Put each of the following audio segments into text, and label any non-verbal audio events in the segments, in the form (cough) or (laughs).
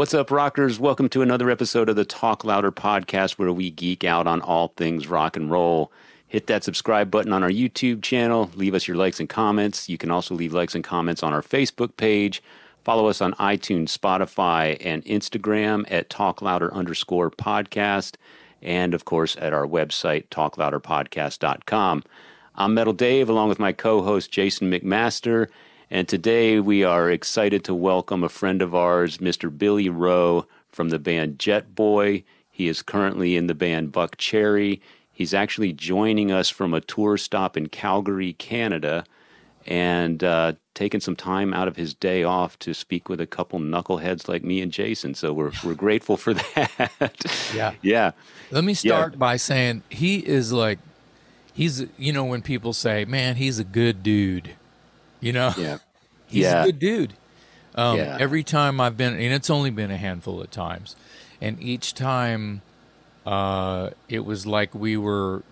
What's up, rockers? Welcome to another episode of the Talk Louder podcast where we geek out on all things rock and roll. Hit that subscribe button on our YouTube channel. Leave us your likes and comments. You can also leave likes and comments on our Facebook page. Follow us on iTunes, Spotify, and Instagram at Talk Louder underscore podcast. And of course, at our website, talklouderpodcast.com. I'm Metal Dave, along with my co host, Jason McMaster. And today we are excited to welcome a friend of ours, Mr. Billy Rowe from the band Jetboy. He is currently in the band Buckcherry. He's actually joining us from a tour stop in Calgary, Canada, and uh, taking some time out of his day off to speak with a couple knuckleheads like me and Jason. So we're we're grateful for (laughs) that. Yeah. yeah. Let me start yeah. by saying he is like he's you know when people say, "Man, he's a good dude." You know, yeah, (laughs) he's yeah. a good dude. Um, Yeah. Every time I've been, and it's only been a handful of times, and each time uh, it was like we were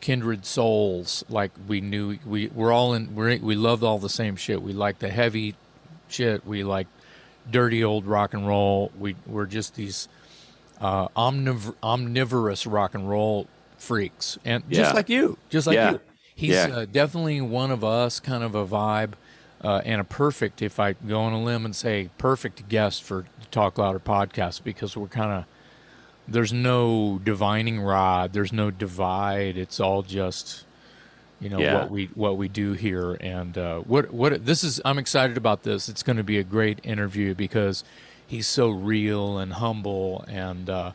kindred souls. Like we knew we we're all in. We we loved all the same shit. We like the heavy shit. We like dirty old rock and roll. We we're just these uh, omniv- omnivorous rock and roll freaks, and just like you, just like Yeah. you. He's Yeah. uh, definitely one of us, kind of a vibe, uh, and a perfect. If I go on a limb and say perfect guest for the Talk Louder podcast, because we're kind of there's no divining rod, there's no divide. It's all just you know Yeah. what we what we do here, and uh, what what this is. I'm excited about this. It's going to be a great interview because he's so real and humble and uh,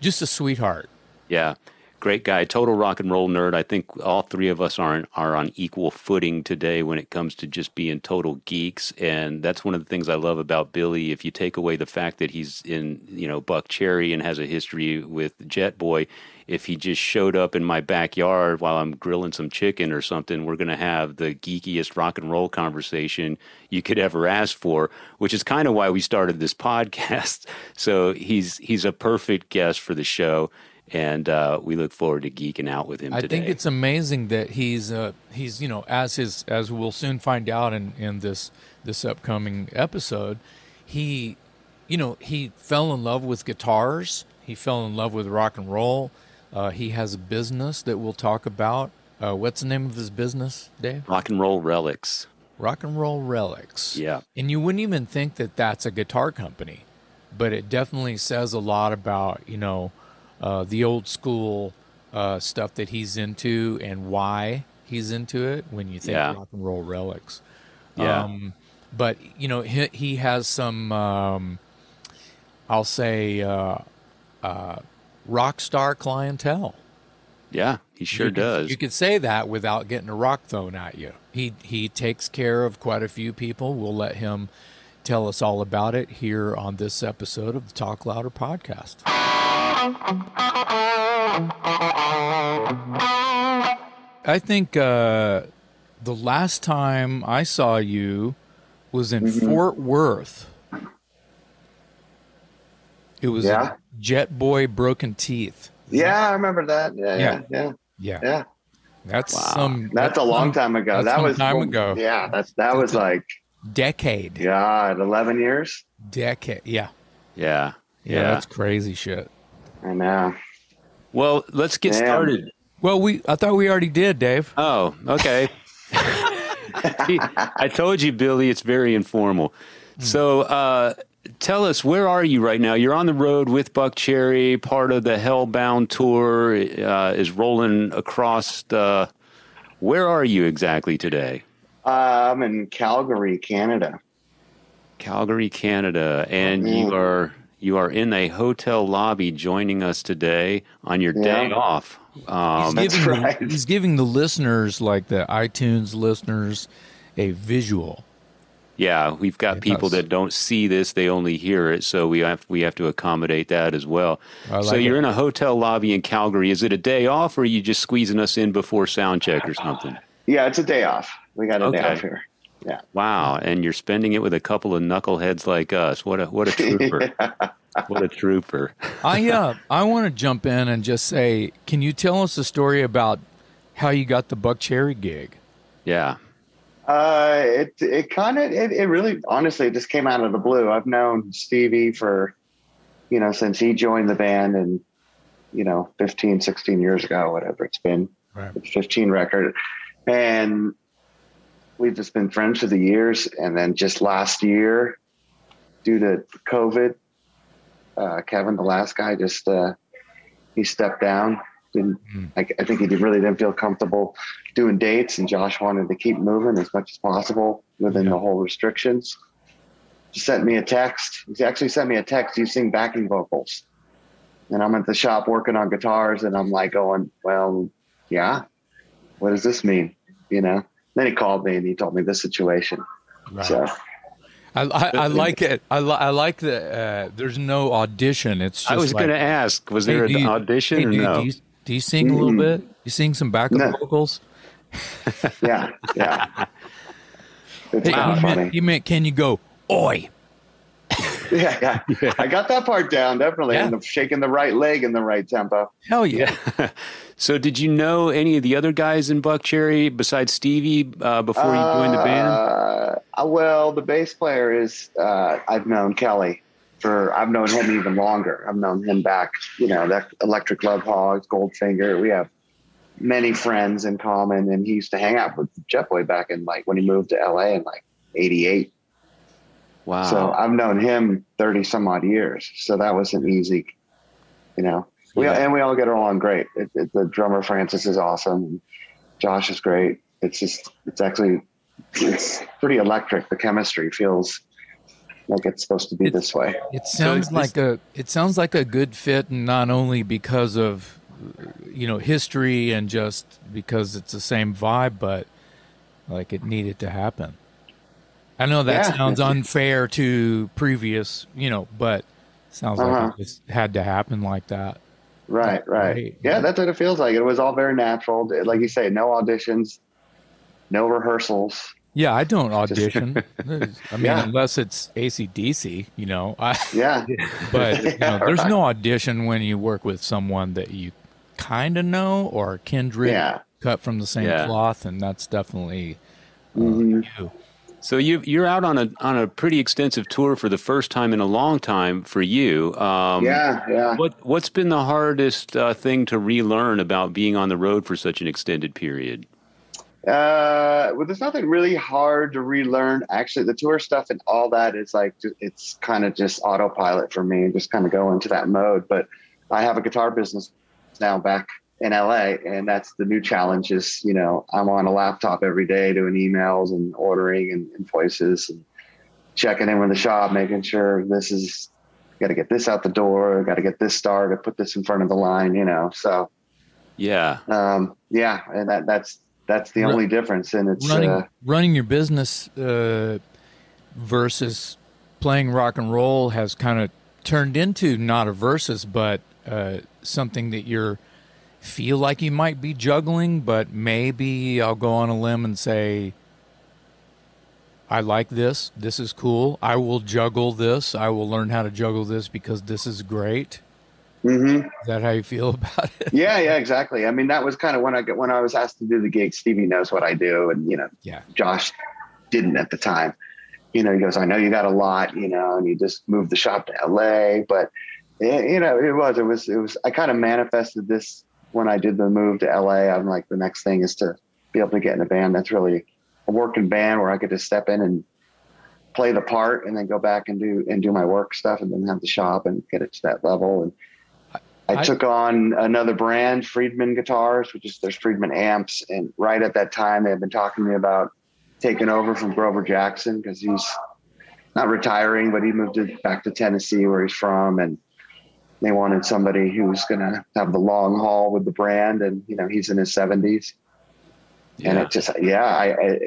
just a sweetheart. Yeah. Great guy, total rock and roll nerd. I think all three of us are on, are on equal footing today when it comes to just being total geeks, and that's one of the things I love about Billy. If you take away the fact that he's in, you know, Buckcherry and has a history with Jetboy, if he just showed up in my backyard while I'm grilling some chicken or something, we're going to have the geekiest rock and roll conversation you could ever ask for, which is kind of why we started this (laughs) podcast. So he's he's a perfect guest for the show and uh, we look forward to geeking out with him today. I today. think it's amazing that he's uh, he's you know as his as we'll soon find out in, in this this upcoming episode, he you know he fell in love with guitars. He fell in love with rock and roll. Uh, he has a business that we'll talk about. Uh, what's the name of his business, Dave? rock and roll relics. Rock and Roll Relics. Yeah. And you wouldn't even think that that's a guitar company, but it definitely says a lot about, you know, uh, the old school uh, stuff that he's into and why he's into it when you think Yeah. Rock and Roll Relics. Yeah. Um, but, you know, he, he has some, um, I'll say, uh, uh, rock star clientele. Yeah, he sure You could- does. You could say that without getting a rock thrown at you. He he takes care of quite a few people. We'll let him tell us all about it here on this episode of the Talk Louder podcast. I think uh, the last time I saw you was in Fort Worth. It was Yeah. Jetboy Broken Teeth. Yeah, I remember that. Yeah, Yeah. yeah, yeah, Yeah, that's Wow. some. That's a long some time ago. that's That was time ago. Yeah, that's that was like decade. God, eleven years. Decade. Yeah. yeah, yeah. yeah. That's crazy shit. I know. Well, let's get Damn. started. Well, we I thought we already did, Dave. Oh, okay. (laughs) I told you, Billy, it's very informal. So, uh, tell us, where are you right now? You're on the road with Buckcherry. Part of the Hellbound tour uh, is rolling across. The, where are you exactly today? Uh, I'm in Calgary, Canada. Calgary, Canada, and you Mhm. are you are in a hotel lobby joining us today on your day off. Um, That's giving the- right. he's giving the listeners, like the iTunes listeners, a visual. yeah, we've got It people does. that don't see this; they only hear it. So we have we have to accommodate that as well. I so you're it. in a hotel lobby in Calgary. Is it a day off, or are you just squeezing us in before sound check or something? (laughs) Yeah, it's a day off. We got a day off here. Yeah. Wow, and you're spending it with a couple of knuckleheads like us. What a what a trooper! (laughs) what a trooper! I uh, I want to jump in and just say, can you tell us a story about how you got the Buckcherry gig? Yeah, Uh, it it kind of it, it really honestly it just came out of the blue. I've known Stevie for you know since he joined the band and you know 15 16 years ago whatever it's been Right. 15 record and we've just been friends for the years. And then just last year due to covid uh, kevin the last guy just uh, he stepped down. Didn't Mm. I, I think he did- really didn't feel comfortable doing dates. And josh wanted to keep moving as much as possible within Yeah. the whole restrictions. He sent me a text. He actually sent me a text you sing backing vocals. And i'm at the shop working on guitars and i'm like going well yeah what does this mean? You know then he called me and he told me this situation Right. so I, I, I like it. I, li- I like that. Uh, there's no audition. It's just I was like, going to ask, was Hey, there an you- audition hey, or dude, no? do, you, do you sing a little Mm. bit? You sing some backup No. vocals? (laughs) (laughs) yeah yeah it's Hey, funny meant, he meant, can you go, oi? (laughs) yeah, yeah i got that part down definitely Yeah. and the, shaking the right leg in the right tempo Hell yeah. (laughs) so, did you know any of the other guys in Buckcherry besides Stevie uh, before you joined the band? Uh, well, the bass player is uh, I've known Kelly for I've known him even longer. I've known him back, you know, that Electric Love Hogs, Goldfinger. We have many friends in common, and he used to hang out with Jetboy back in like when he moved to LA in like '88. Wow. So I've known him thirty some odd years. So that was an easy, you know. We Yeah. and we all get along great. It, it, the drummer Francis is awesome. Josh is great. It's just it's actually it's pretty electric. The chemistry feels like it's supposed to be It- this way. It sounds this- like a it sounds like a good fit, and not only because of you know history and just because it's the same vibe, but like it needed to happen. I know that Yeah. sounds unfair to previous, you know, but sounds Uh-huh. like it just had to happen like that. Right, right. Right. Yeah, that's what it feels like. It was all very natural. Like you say, no auditions, no rehearsals. Yeah, I don't (laughs) audition. I mean, Yeah. unless it's ACDC, you know. (laughs) I, Yeah, (laughs) but you know, Yeah, there's right. no audition when you work with someone that you kind of know or kindred, Yeah. cut from the same Yeah. cloth, and that's definitely uh, Mhm. you. So you you're out on a on a pretty extensive tour for the first time in a long time for you. Um, yeah, yeah. What what's been the hardest uh, thing to relearn about being on the road for such an extended period? Uh, well, there's nothing really hard to relearn. Actually, the tour stuff and all that is like it's kind of just autopilot for me, just kind of go into that mode. But I have a guitar business now back in LA, and that's the new challenge. Is you know I'm on a laptop every day doing emails and ordering and invoices and checking in with the shop, making sure this is got to get this out the door, got to get this started, put this in front of the line. You know, so Yeah, um, yeah, and that that's that's the Ru- only difference, and it's running uh, running your business uh, versus playing rock and roll has kind of turned into not a versus, but uh, something that you're feel like you might be juggling, but maybe I'll go on a limb and say. I like this. This is cool. I will juggle this. I will learn how to juggle this because this is great. Mm-hmm. Is that how you feel (laughs) about it? yeah, yeah, exactly. I mean, that was kind of when I get when I was asked to do the gig. Stevie knows what I do, and you know, Yeah. Josh didn't at the time. You know, he goes, "I know you got a lot, you know, and you just moved the shop to LA." But eh, you know, it was, it was, it was. I kind of manifested this when I did the move to LA. I'm like, the next thing is to be able to get in a band that's really a working band where I could just step in and play the part, and then go back and do and do my work stuff, and then have the shop and get it to that level. And I, I- took on another brand, Friedman Guitars, which is there's Friedman amps, and right at that time they had been talking to me about taking over from Grover Jackson because he's not retiring, but he moved to, back to Tennessee where he's from, and they wanted somebody who was going to have the long haul with the brand, and you know he's in his 70s, and it just yeah, I, I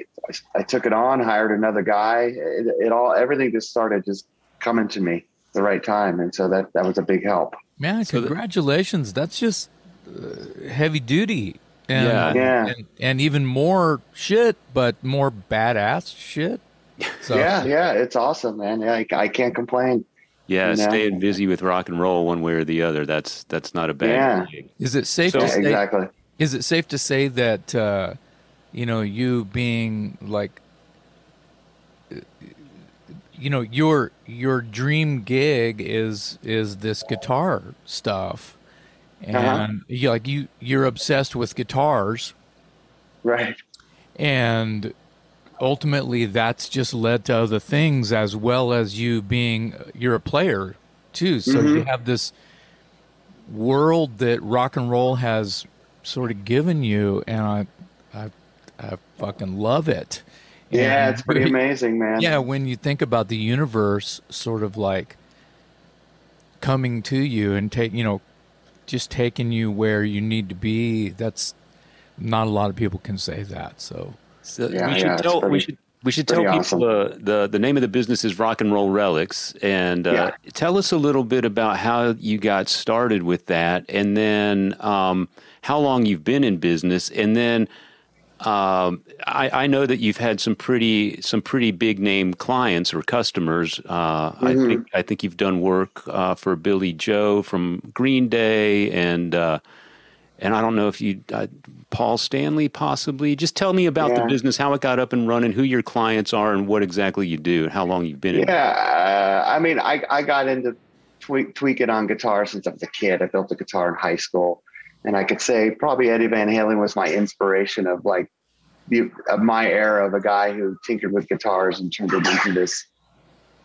I took it on, hired another guy, it, it all everything just started just coming to me the right time, and so that that was a big help. Man, So the- congratulations. That's just uh, heavy duty. And, Yeah. Yeah. And, and even more shit, but more badass shit. (laughs) So, yeah, yeah, it's awesome, man. Yeah, I, I can't complain. Yeah, you know? staying busy with rock and roll one way or the other. That's that's not a bad Yeah. gig. Is it safe So- to say? exactly. Is it safe to say that uh, you know you being like you know your your dream gig is is this guitar stuff, Uh-huh. and you like you you're obsessed with guitars, Right. and ultimately that's just led to other things as well as you being you're a player too so Mm-hmm. you have this world that rock and roll has sort of given you and i i, I fucking love it Yeah, And it's pretty amazing, man. yeah when you think about the universe sort of like coming to you and take you know just taking you where you need to be that's not a lot of people can say that so So Yeah, we should yeah, tell we should we should tell pretty people uh, the the name of the business is Rock and Roll Relics, and uh, Yeah. tell us a little bit about how you got started with that, and then um, how long you've been in business, and then um, I, I know that you've had some pretty some pretty big name clients or customers. Uh, I Mm-hmm. think I think you've done work uh, for Billie Joe from Green Day, and uh, and I don't know if you uh, Paul Stanley possibly. Just tell me about the business, how it got up and running, who your clients are, and what exactly you do, and how long you've been in. it. Yeah, uh, I mean, I, I got into tweak, tweaking on guitar since I was a kid. I built a guitar in high school, and I could say probably Eddie Van Halen was my inspiration of like the of my era of a guy who tinkered with guitars and turned it into this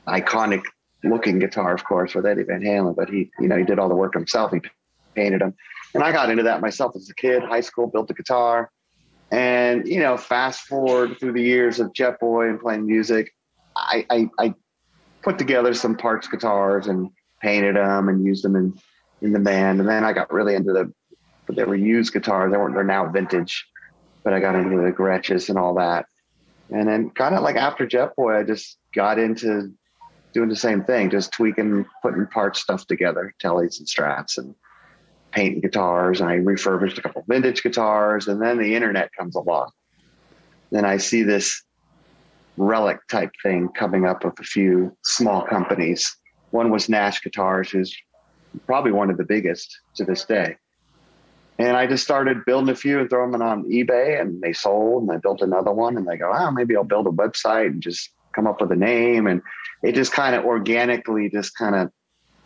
iconic looking guitar, of course, with Eddie Van Halen. But he, you know, he did all the work himself. He painted them, and I got into that myself as a kid. High school, built a guitar. And you know, fast forward through the years of Jetboy and playing music, I, I, I put together some parts guitars and painted them and used them in, in the band. And then I got really into the, they were used guitars. They weren't, they're now vintage, but I got into the Gretsches and all that. And then kind of like after Jetboy, I just got into doing the same thing, just tweaking, putting parts stuff together, tellies and strats and painting guitars. And I refurbished a couple vintage guitars. And then the internet comes along. Then I see this relic type thing coming up with a few small companies. One was Nash Guitars, who's probably one of the biggest to this day. And I just started building a few and throwing them on eBay, and they sold. And I built another one, and they go, "Oh, maybe I'll build a website and just come up with a name." And it just kind of organically just kind of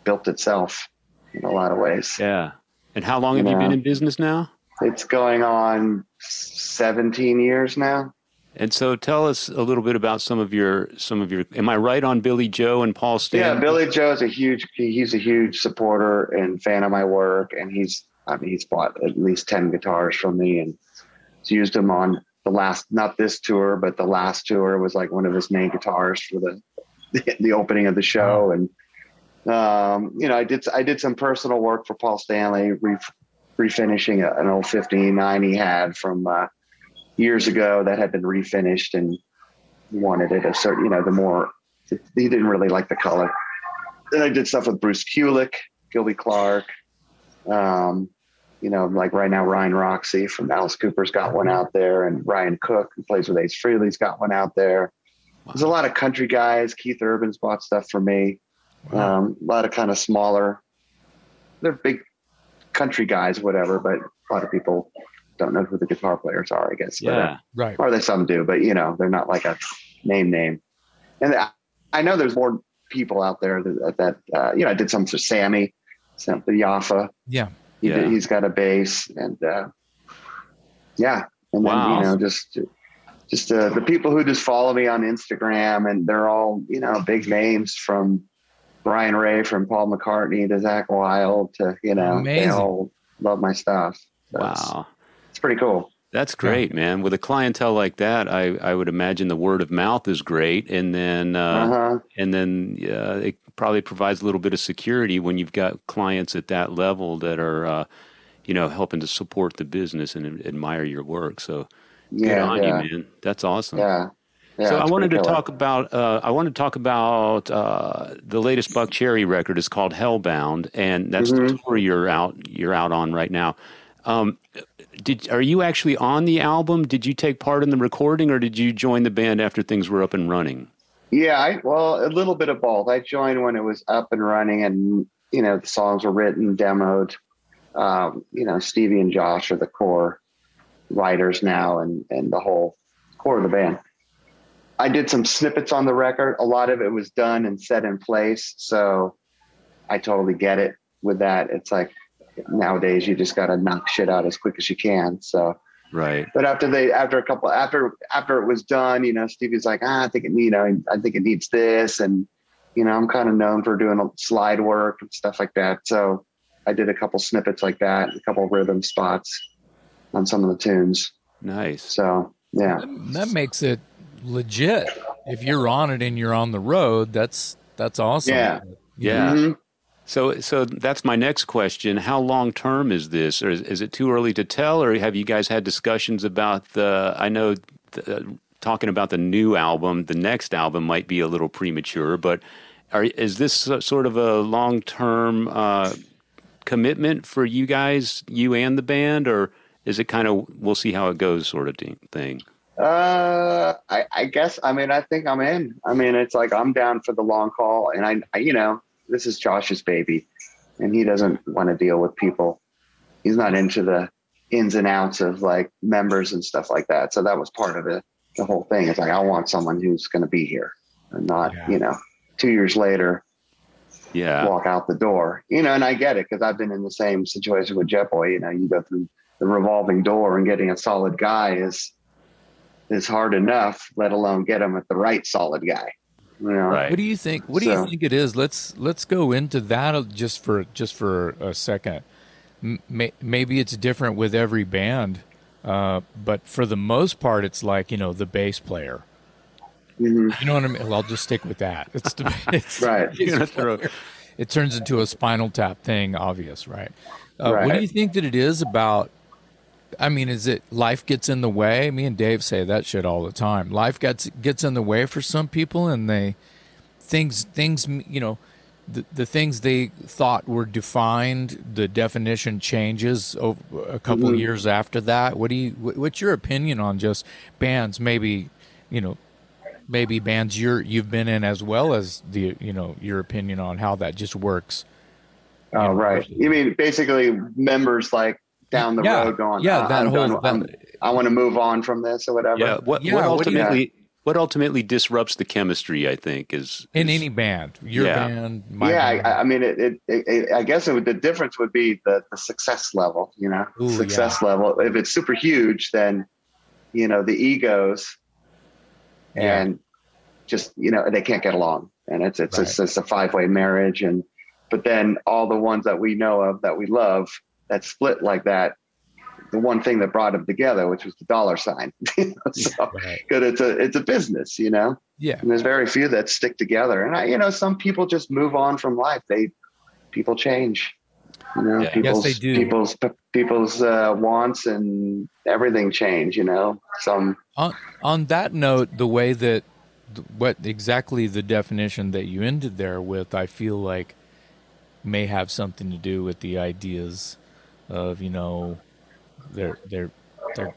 built itself in a lot of ways. Yeah. And how long have you Yeah. been in business now? It's going on 17 years now. And so, tell us a little bit about some of your some of your. Am I right on Billie Joe and Paul Stanley? Yeah, Billie Joe is a huge he's a huge supporter and fan of my work and he's I mean he's bought at least 10 guitars from me and he's used them on the last not this tour but the last tour was like one of his main guitars for the (laughs) the opening of the show and um, you know I did I did some personal work for Paul Stanley re, refinishing a, an old 59 he had from uh, years ago that had been refinished and wanted it a certain you know the more he didn't really like the color then I did stuff with Bruce Kulick, Gilby Clarke. Um, you know, like right now, Ryan Roxie from Alice Cooper's got one out there, and Ryan Cook, who plays with Ace Frehley's got one out there. There's a lot of country guys. Keith Urban's bought stuff for me. Um, a lot of kind of smaller, they're big country guys, whatever, but a lot of people don't know who the guitar players are, I guess. But, uh, Yeah. right or they some do, but you know, they're not like a name name. And I, I know there's more people out there that, that uh, you know, I did some for Sammy, some for Yaffa. yeah He Yeah. did, he's got a bass and, uh, yeah. And then, Wow. you know, just, just, uh, the people who just follow me on Instagram and they're all, you know, big names from Brian Ray, from Paul McCartney to Zakk Wylde to, you know, they all love my stuff. So Wow. it's pretty cool. That's great, man. With a clientele like that, I, I would imagine the word of mouth is great, and then uh, Uh-huh. and then uh, it probably provides a little bit of security when you've got clients at that level that are, uh, you know, helping to support the business and admire your work. So good Yeah. on yeah. you, man. That's awesome. Yeah. Yeah, so I wanted to killer. talk about uh, I wanted to talk about uh, the latest Buckcherry record is called Hellbound, and that's the Mm-hmm. tour you're out you're out on right now. Um, did are you actually on the album? Did you take part in the recording, or did you join the band after things were up and running? Yeah, I, well, a little bit of both. I joined when it was up and running, and you know the songs were written, demoed. Um, you know, Stevie and Josh are the core writers now, and and the whole core of the band. I did some snippets on the record. A lot of it was done and set in place. So I totally get it with that. It's like nowadays you just got to knock shit out as quick as you can. So, right. But after they, after a couple, after after it was done, you know, Stevie's like, ah, I think it, you know, I think it needs this, and you know, I'm kind of known for doing slide work and stuff like that. So I did a couple snippets like that, a couple rhythm spots on some of the tunes. Nice. So yeah, that, that makes it legit. If you're on it and you're on the road, that's that's awesome. Yeah. Yeah. Mm-hmm. So, so that's my next question. How long term is this, or is, is, it too early to tell, or have you guys had discussions about the? I know the, talking about the new album, the next album might be a little premature, but are, is this sort of a long term uh, commitment for you guys, you and the band, or is it kind of we'll see how it goes sort of thing? Uh, I, I guess. I mean, I think I'm in. I mean, it's like I'm down for the long haul, and I, I you know, this is Josh's baby, and he doesn't want to deal with people. He's not into the ins and outs of like members and stuff like that. So that was part of it. The whole thing. It's like I want someone who's going to be here, and not yeah. you know, two years later, yeah, walk out the door. You know, and I get it because I've been in the same situation with Jetboy. You know, you go through the revolving door, and getting a solid guy is is hard enough, let alone get them at the right solid guy. You know? Right. What do you think? What do you think it is? Let's let's go into that just for just for a second. maybe it's different with every band, uh, but for the most part, it's like you know the bass player. Mm-hmm. You know what I mean? Well, I'll just stick with that. It's the (laughs) it's right. It turns into a Spinal Tap thing, obvious, right? Uh, right? What do you think that it is about I mean, is it life gets in the way? Me and Dave say that shit all the time. Life gets gets in the way for some people, and they things things you know the the things they thought were defined. The definition changes over a couple mm-hmm. years after that. What do you? What's your opinion on just bands? Maybe you know. Maybe bands you're you've been in as well as the you know your opinion on how that just works. Oh right. You mean basically members like down the yeah. road going, yeah, uh, that whole, that, i want to move on from this or whatever. Yeah. What, yeah, what ultimately, what, ultimately disrupts the chemistry, I think, is, in any band, your yeah. band, yeah. Band. I, I, mean, it, it, it, I guess would, the difference would be the, the success level, you know, Ooh, success yeah. level. If it's super huge, then, you know, the egos and just, you know, they can't get along and it's, it's, right. it's, it's a five way marriage. And, but then all the ones that we know of that we love, that split like that the one thing that brought them together, which was the dollar sign. (laughs) so, right. Cause it's a, it's a business, you know? Yeah. And there's very few that stick together. And I, you know, some people just move on from life. They, people change, you know, yeah. people's, yes, they do. people's, people's uh, wants and everything change, you know, some. On, on that note, the way that, what exactly the definition that you ended there with, I feel like may have something to do with the ideas of you know they're they're they're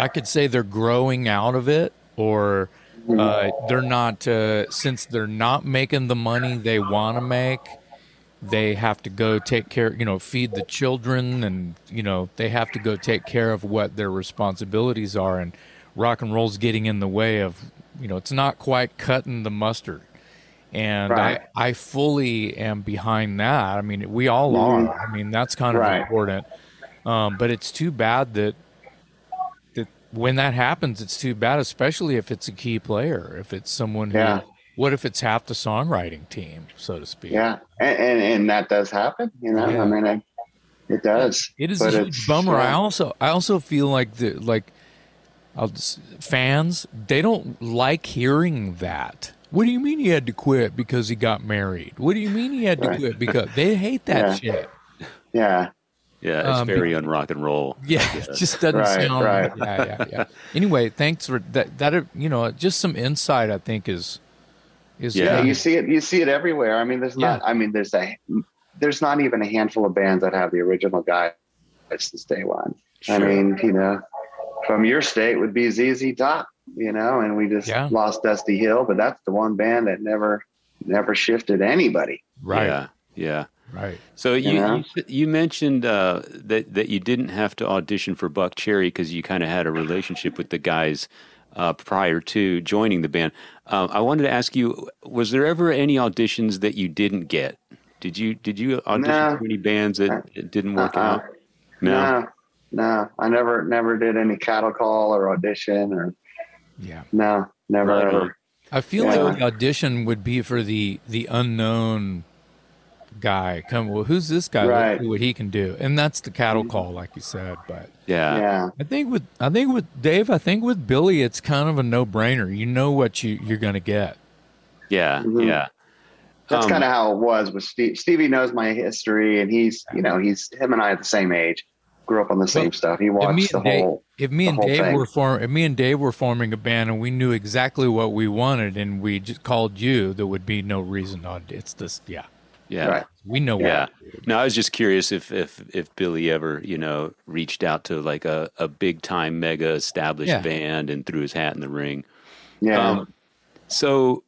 I could say they're growing out of it or uh, they're not uh, since they're not making the money they want to make they have to go take care you know feed the children and you know they have to go take care of what their responsibilities are. And rock and roll's getting in the way of you know it's not quite cutting the mustard and right. I, I fully am behind that. I mean, we all mm-hmm. are. I mean, that's kind of right. important. Um, but it's too bad that that when that happens, it's too bad, especially if it's a key player. If it's someone who, yeah. what if it's half the songwriting team, so to speak? Yeah, and and, and that does happen. You know, yeah. I mean, I, it does. It is a huge bummer. Yeah. I also I also feel like the like. Just, fans they don't like hearing that what do you mean he had to quit because he got married? What do you mean he had to right. quit because they hate that yeah. shit? Yeah. Yeah, it's um, very un rock and roll. Yeah, it just doesn't right, sound right. Yeah, yeah, yeah. Anyway, thanks for that. That you know, just some insight. I think is is yeah. you see it. You see it everywhere. I mean, there's not. I mean, there's a there's not even a handful of bands that have the original guy since day one. Sure. I mean, you know, from your state would be ZZ Top you know, and we just yeah. lost Dusty Hill, but that's the one band that never never shifted anybody. Right. Yeah. Yeah. Right. So you you, know? you, mentioned uh, that that you didn't have to audition for Buckcherry because you kind of had a relationship with the guys. uh, prior to joining the band. Uh, I wanted to ask you: Was there ever any auditions that you didn't get? Did you did you audition No. for any bands that it didn't work Uh-uh. out? No. No, no, I never, never did any cattle call or audition or Yeah. no, never Right ever. I feel Yeah. like the audition would be for the the unknown guy. Come, well, who's this guy? Let's Right. see what he can do, and that's the cattle call, like you said. But Yeah. Yeah, I think with I think with Dave, I think with Billy, it's kind of a no brainer. You know what you you're gonna get. Yeah. Mhm. Yeah. that's Um, kind of how it was with Steve. Stevie knows my history, and he's, you know, he's him and I at the same age, grew up on the same Well, stuff. He If me watched the Dave, whole. if me and Dave thing. were form, if me and Dave were forming a band and we knew exactly what we wanted and we just called you, there would be no reason on. It's this, yeah, Yeah. Right. we know Yeah. what. No, I was just curious if if if Billy ever, you know, reached out to like a, a big time mega established Yeah. band and threw his hat in the ring. Yeah, Um, so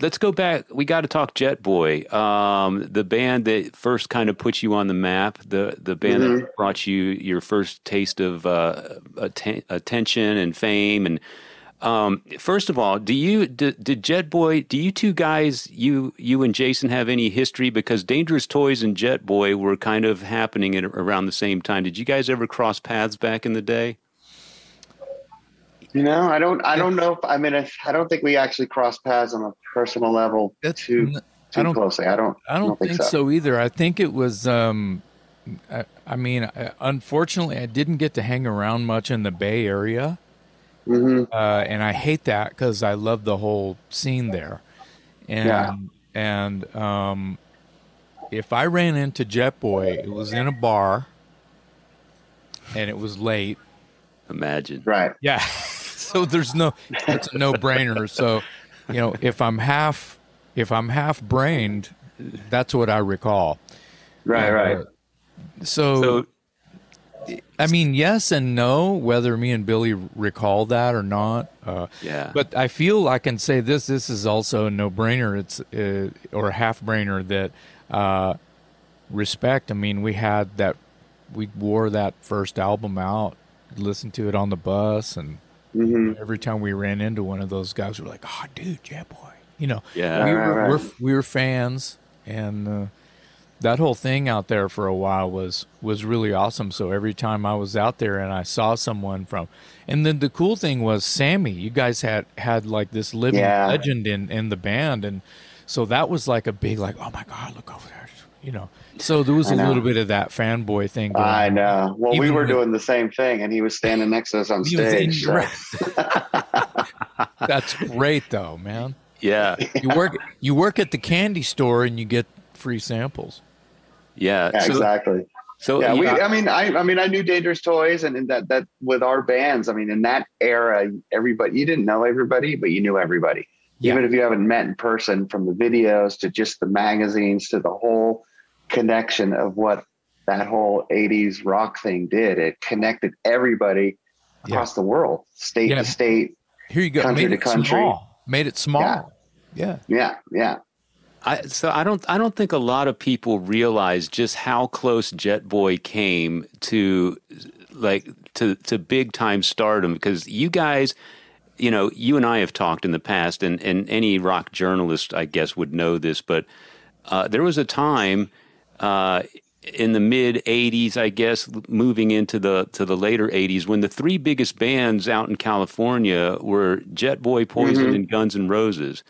let's go back. We got to talk Jetboy, um, the band that first kind of put you on the map, the the band Mm-hmm. that brought you your first taste of uh, atten- attention and fame. And um, first of all, do you did, did Jetboy? Do you two guys, you you and Jason, have any history? Because Dangerous Toys and Jetboy were kind of happening at around the same time. Did you guys ever cross paths back in the day? You know, I don't, I don't know. If, I mean, I, I don't think we actually crossed paths on a personal level That's- too n- too I don't- closely. I don't. I don't, think, so. either. I think it was. Um, I, I mean, I, unfortunately, I didn't get to hang around much in the Bay Area, hmm uh, and I hate that because I love the whole scene there. And Yeah. and um, if I ran into Jetboy, it was in a bar, and it was late. Imagine. Right. Yeah. (laughs) so there's no it's a no brainer. So, you know, if I'm half if I'm half brained, that's what I recall. Right. Uh, Right. So, So I mean, yes and no, whether me and Billy recall that or not. Uh, yeah, but I feel I can say this. This is also a no brainer. It's uh, or a half brainer that uh, respect. I mean, we had that. We wore that first album out, listened to it on the bus, and hmm every time we ran into one of those guys, we are like, "Oh, dude, yeah, Boy," you know. yeah. we were right, We're, we were fans, and uh, that whole thing out there for a while was was really awesome. So every time I was out there and I saw someone from, and then the cool thing was Sammy. You guys had had like this living Yeah. legend in in the band, and so that was like a big like, oh my god, look over there, you know. So there was I a know. little bit of that fanboy thing. Going I on. know. Well, we were with- doing the same thing, and he was standing next to us on He was in- stage. so- right. (laughs) That's great though, man. yeah, You work you work at the candy store and you get free samples. yeah. Yeah, so, exactly. so yeah, we. yeah, I mean, I. I mean, I knew Dangerous Toys, and in that that with our bands. I mean, in that era, everybody you didn't know everybody, but you knew everybody. Yeah. Even if you haven't met in person, from the videos to just the magazines to the whole connection of what that whole '80s rock thing did. It connected everybody Yeah. across the world, state Yeah. to state. Here you go. Country Made to it country. small. Made it small. Yeah. Yeah. Yeah, yeah. I, so I don't I don't think a lot of people realize just how close Jetboy came to like to to big time stardom because you guys you know you and I have talked in the past and and any rock journalist I guess would know this but uh, there was a time uh, in the mid 80s I guess moving into the to the later 80s when the three biggest bands out in California were Jetboy Poison and Guns N' Roses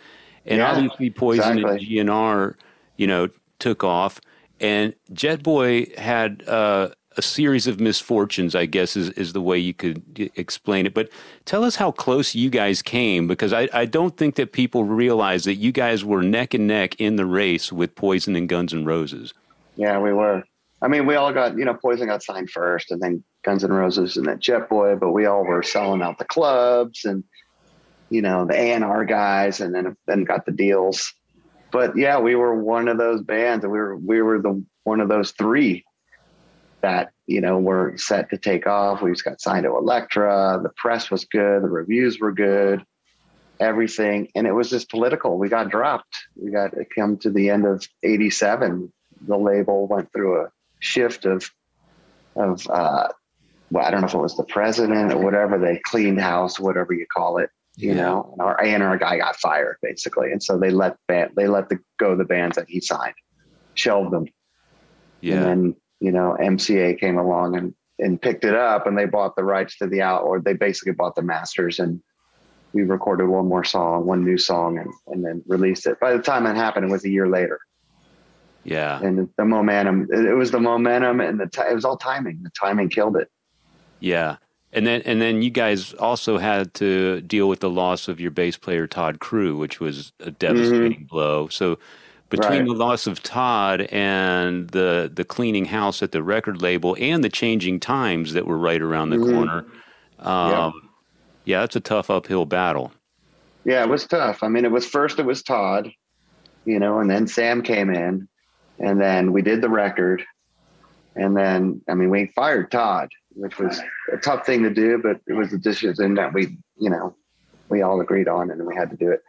and Yeah, obviously Poison exactly. and GNR, you know, took off. And Jetboy had uh, a series of misfortunes, I guess, is, is the way you could explain it. But tell us how close you guys came, because I, I don't think that people realize that you guys were neck and neck in the race with Poison and Guns N' Roses. Yeah, we were. I mean, we all got, you know, Poison got signed first and then Guns N' Roses and then Jetboy, but we all were selling out the clubs and, you know, the A&R guys and then, then got the deals. But yeah, we were one of those bands and we were, we were the, one of those three that, you know, were set to take off. We just got signed to Elektra. The press was good. The reviews were good, everything. And it was just political. We got dropped. We got come to the end of 87. The label went through a shift of of uh, well, I don't know if it was the president or whatever. They cleaned house, whatever you call it, you Yeah. know. And our A and R guy got fired basically, and so they let band, they let the go the bands that he signed, shelved them, and then you know MCA came along and and picked it up, and they bought the rights to the out, or they basically bought the masters, and we recorded one more song, one new song, and and then released it. By the time that happened, it was a year later Yeah. and the momentum it was the momentum and the ti it was all timing the timing killed it Yeah. And then and then you guys also had to deal with the loss of your bass player Todd Crew, which was a devastating blow. So between Right. the loss of Todd and the the cleaning house at the record label and the changing times that were right around the Mhm. corner, um, yeah, that's a tough uphill battle. yeah it was tough i mean it was first it was todd you know and then sam came in and then we did the record and then i mean we fired todd which was a tough thing to do but it was a decision that we you know we all agreed on and we had to do it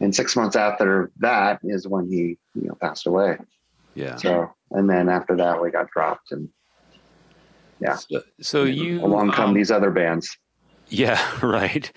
and six months after that is when he you know passed away Yeah. so and then after that we got dropped and Yeah. So, so you along come um, these other bands Yeah. (laughs) Right.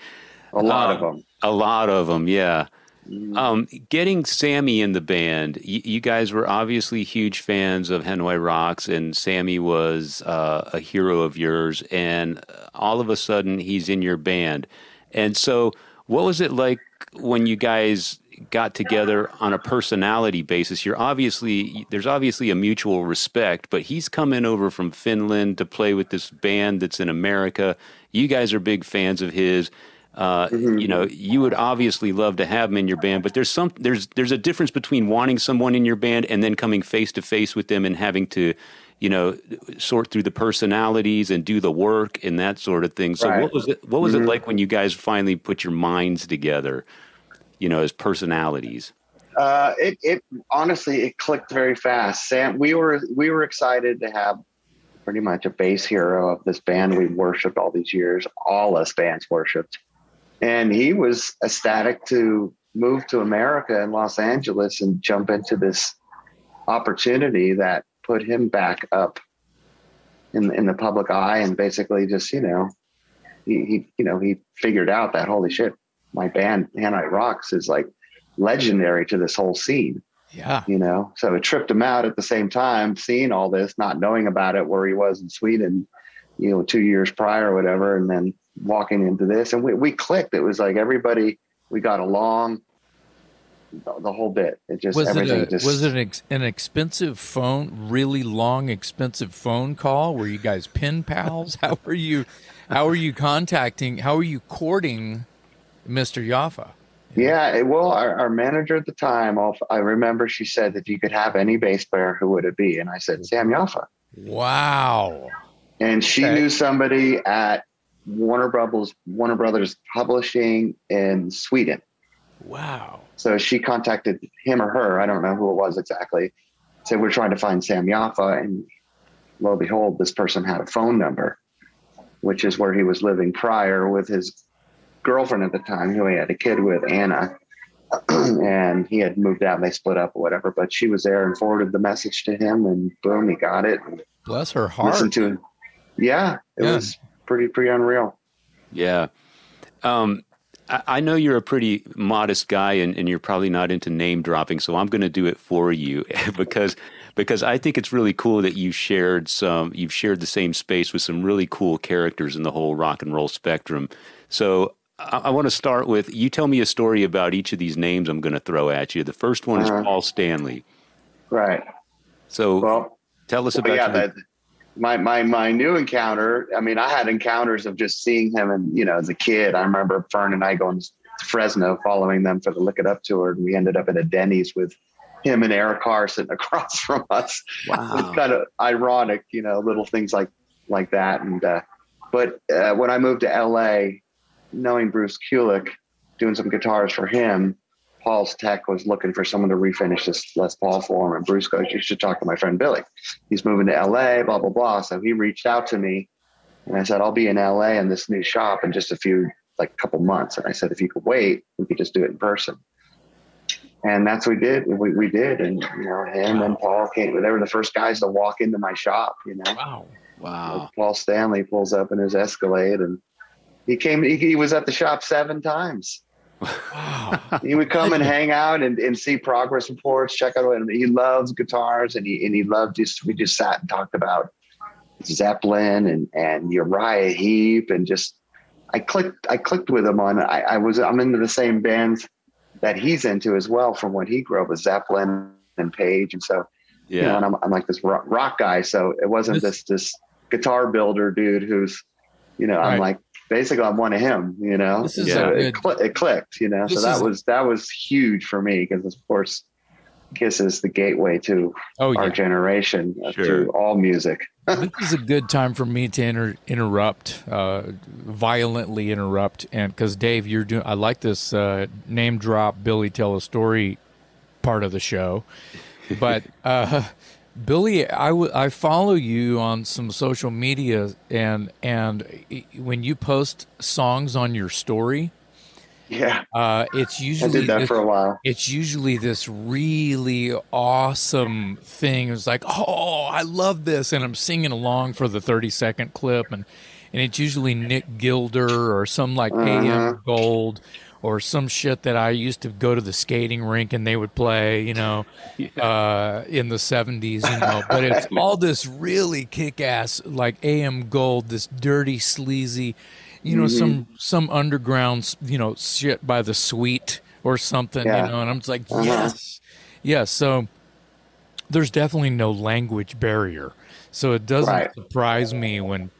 a lot Um, of them A lot of them. Yeah. Mm-hmm. Um, getting Sammy in the band, you, you guys were obviously huge fans of Hanoi Rocks, and Sammy was uh, a hero of yours. And all of a sudden, he's in your band. And so, what was it like when you guys got together on a personality basis? You're obviously there's obviously a mutual respect, but he's coming over from Finland to play with this band that's in America. You guys are big fans of his uh, you know, you would obviously love to have them in your band, but there's some there's there's a difference between wanting someone in your band and then coming face to face with them and having to, you know, sort through the personalities and do the work and that sort of thing. So Right. what was it what was Mhm. it like when you guys finally put your minds together, you know, as personalities? Uh, it, it honestly it clicked very fast. Sam, we were we were excited to have pretty much a bass hero of this band we worshipped all these years. All us bands worshipped, and he was ecstatic to move to America and Los Angeles and jump into this opportunity that put him back up in in the public eye and basically just you know he, he you know he figured out that holy shit my band Hanoi Rocks is like legendary to this whole scene, Yeah. you know? So it tripped him out at the same time, seeing all this, not knowing about it where he was in Sweden, you know, two years prior or whatever, and then walking into this. And we, we clicked. It was like everybody, we got along the, the whole bit. It just, Was it a, just, was it an, ex, an expensive phone, really long, expensive phone call? Were you guys pen pals? (laughs) How are you? How are you contacting? How are you courting Mr. Yaffa? Yeah, it, well, our, our manager at the time, I'll- I remember she said, if you could have any bass player, who would it be? And I said, Sam Yaffa. Wow. And she Okay. knew somebody at Warner Brothers, Warner Brothers Publishing in Sweden. Wow. So she contacted him or her, I don't know who it was exactly, said, We're trying to find Sam Yaffa. And lo and behold, this person had a phone number, which is where he was living prior with his girlfriend at the time, who he had a kid with, Anna. (clears throat) and he had moved out and they split up or whatever. But she was there and forwarded the message to him, and boom, he got it. Bless her listened heart. to him. Yeah, it Yeah. was pretty, pretty unreal. Yeah. Um, I, I know you're a pretty modest guy and, and you're probably not into name dropping, so I'm going to do it for you (laughs) because because I think it's really cool that you shared some you've shared the same space with some really cool characters in the whole rock and roll spectrum. So I, I want to start with you tell me a story about each of these names I'm going to throw at you. The first one Uh-huh. is Paul Stanley. Right. So Well, tell us But about yeah, your- that my my my new encounter. I mean, I had encounters of just seeing him, and you know, as a kid, I remember Fern and I going to Fresno, following them for the Lick It Up tour, and we ended up at a Denny's with him and Eric Carr sitting (laughs) across from us. wow. It's kind of ironic, you know, little things like like that. And uh, but uh, when I moved to LA, knowing Bruce Kulick, doing some guitars for him, Paul's tech was looking for someone to refinish this Les Paul for him. And Bruce goes, "You should talk to my friend Billy. He's moving to LA, blah blah blah." So he reached out to me, and I said, "I'll be in LA in this new shop in just a few, like a couple months." And I said, "If you could wait, we could just do it in person." And that's what we did. We, we did, and you know, him and Paul came. They were the first guys to walk into my shop. You know, Wow. Wow. Paul Stanley pulls up in his Escalade, and he came. He, he was at the shop seven times. Wow. He would come and hang out and, and see progress reports, check out. And he loves guitars, and he and he loved just. We just sat and talked about Zeppelin and and Uriah Heep, and just I clicked. I clicked with him on. I, I was. I'm into the same bands that he's into as well from when he grew up with Zeppelin and Page, and so Yeah. you know, and I'm, I'm like this rock, rock guy. So it wasn't This- this this guitar builder dude who's, you know, I'm like basically I'm one of him. You know, This is so a it, cl- it clicked. You know, This so that is was that was huge for me because of course, Kiss is the gateway to Oh our yeah. generation uh, Sure. to all music. (laughs) this is a good time for me to inter- interrupt, uh, violently interrupt, and because Dave, you're doing. I like this uh, name drop Billy tell a story part of the show, but uh, Billy, I, w- I follow you on some social media, and and when you post songs on your story, Yeah, uh, it's I usually did that this- for a while. it's usually this really awesome thing. It's like, oh, I love this, and I'm singing along for the 30 second clip, and and it's usually Nick Gilder or some like Uh-huh. AM Gold or some shit that I used to go to the skating rink and they would play, you know, (laughs) uh, in the 70s, you know. But it's (laughs) all this really kick ass like AM Gold, this dirty, sleazy, you know, some some underground, you know, shit by the Sweet or something, Yeah. you know. And I'm just like, Uh-huh. yes, yes. So there's definitely no language barrier. So it doesn't Right. surprise me when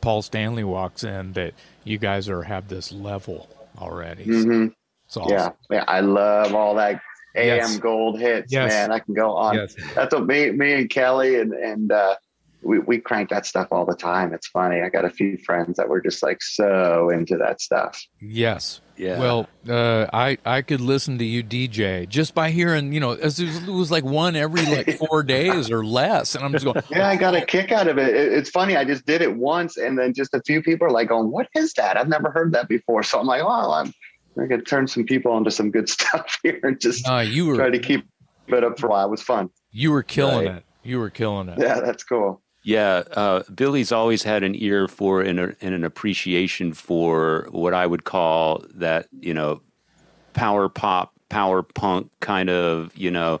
Paul Stanley walks in that you guys are have this level already. So hmm it's awesome. Yeah, yeah, I love all that AM Yes. gold hits, Yes. man. I can go on. Yes. That's what me, me and Kelly and and uh, we we crank that stuff all the time. It's funny. I got a few friends that were just like so into that stuff. Yes. Yeah. Well, uh, I I could listen to you DJ just by hearing, you know, it was, it was like one every like (laughs) four days or less, and I'm just going, Yeah, I got a kick out of it. it. It's funny. I just did it once, and then just a few people are like, "Going, what is that? I've never heard that before." So I'm like, "Oh, I'm, I'm gonna turn some people onto some good (laughs) stuff here and just "Nah, you were try to keep it up for a while." It was fun. you were killing Right. it. You were killing it." Yeah, that's cool. Yeah, uh, Billy's always had an ear for and, a, and an appreciation for what I would call that, you know, power pop, power punk kind of, you know,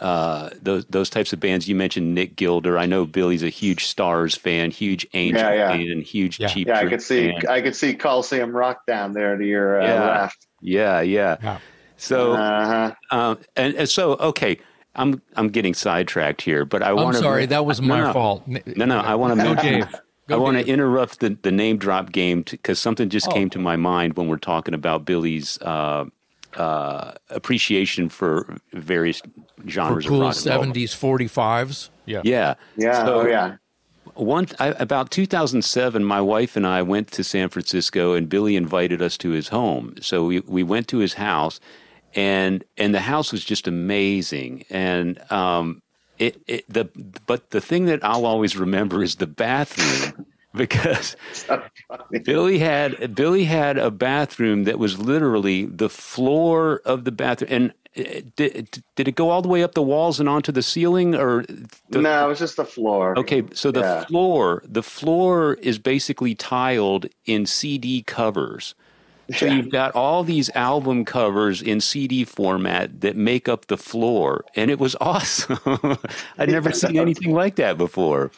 uh, those those types of bands. You mentioned Nick Gilder. I know Billy's a huge Starz fan, huge Angel Yeah, yeah. fan, huge Yeah. Cheap Yeah, I could see. fan. I could see Coliseum Rock down there to your uh, Yeah. left. Yeah, yeah. Yeah. So, Uh-huh. um, and, and so, okay, I'm I'm getting sidetracked here, but I want. I'm want to. sorry, that was my no, no. fault. No, no, I want to Go, mention. Dave. I want to interrupt the, the name drop game because something just Oh. came to my mind when we're talking about Billy's uh, uh, appreciation for various for genres cool of rock and roll. '70s 45s. Yeah. Yeah, Yeah. So, oh, yeah. one I, about 2007 my wife and i went to san francisco and billy invited us to his home so we, we went to his house and and the house was just amazing and um it, it the but the thing that i'll always remember is the bathroom (laughs) because Billy had Billy had a bathroom that was literally the floor of the bathroom, and uh, did, did it go all the way up the walls and onto the ceiling, or the, no, it was just the floor. Okay, so the Yeah. floor, the floor is basically tiled in CD covers. So Yeah. you've got all these album covers in CD format that make up the floor, and it was (laughs) awesome. (laughs) I'd never seen anything like that before.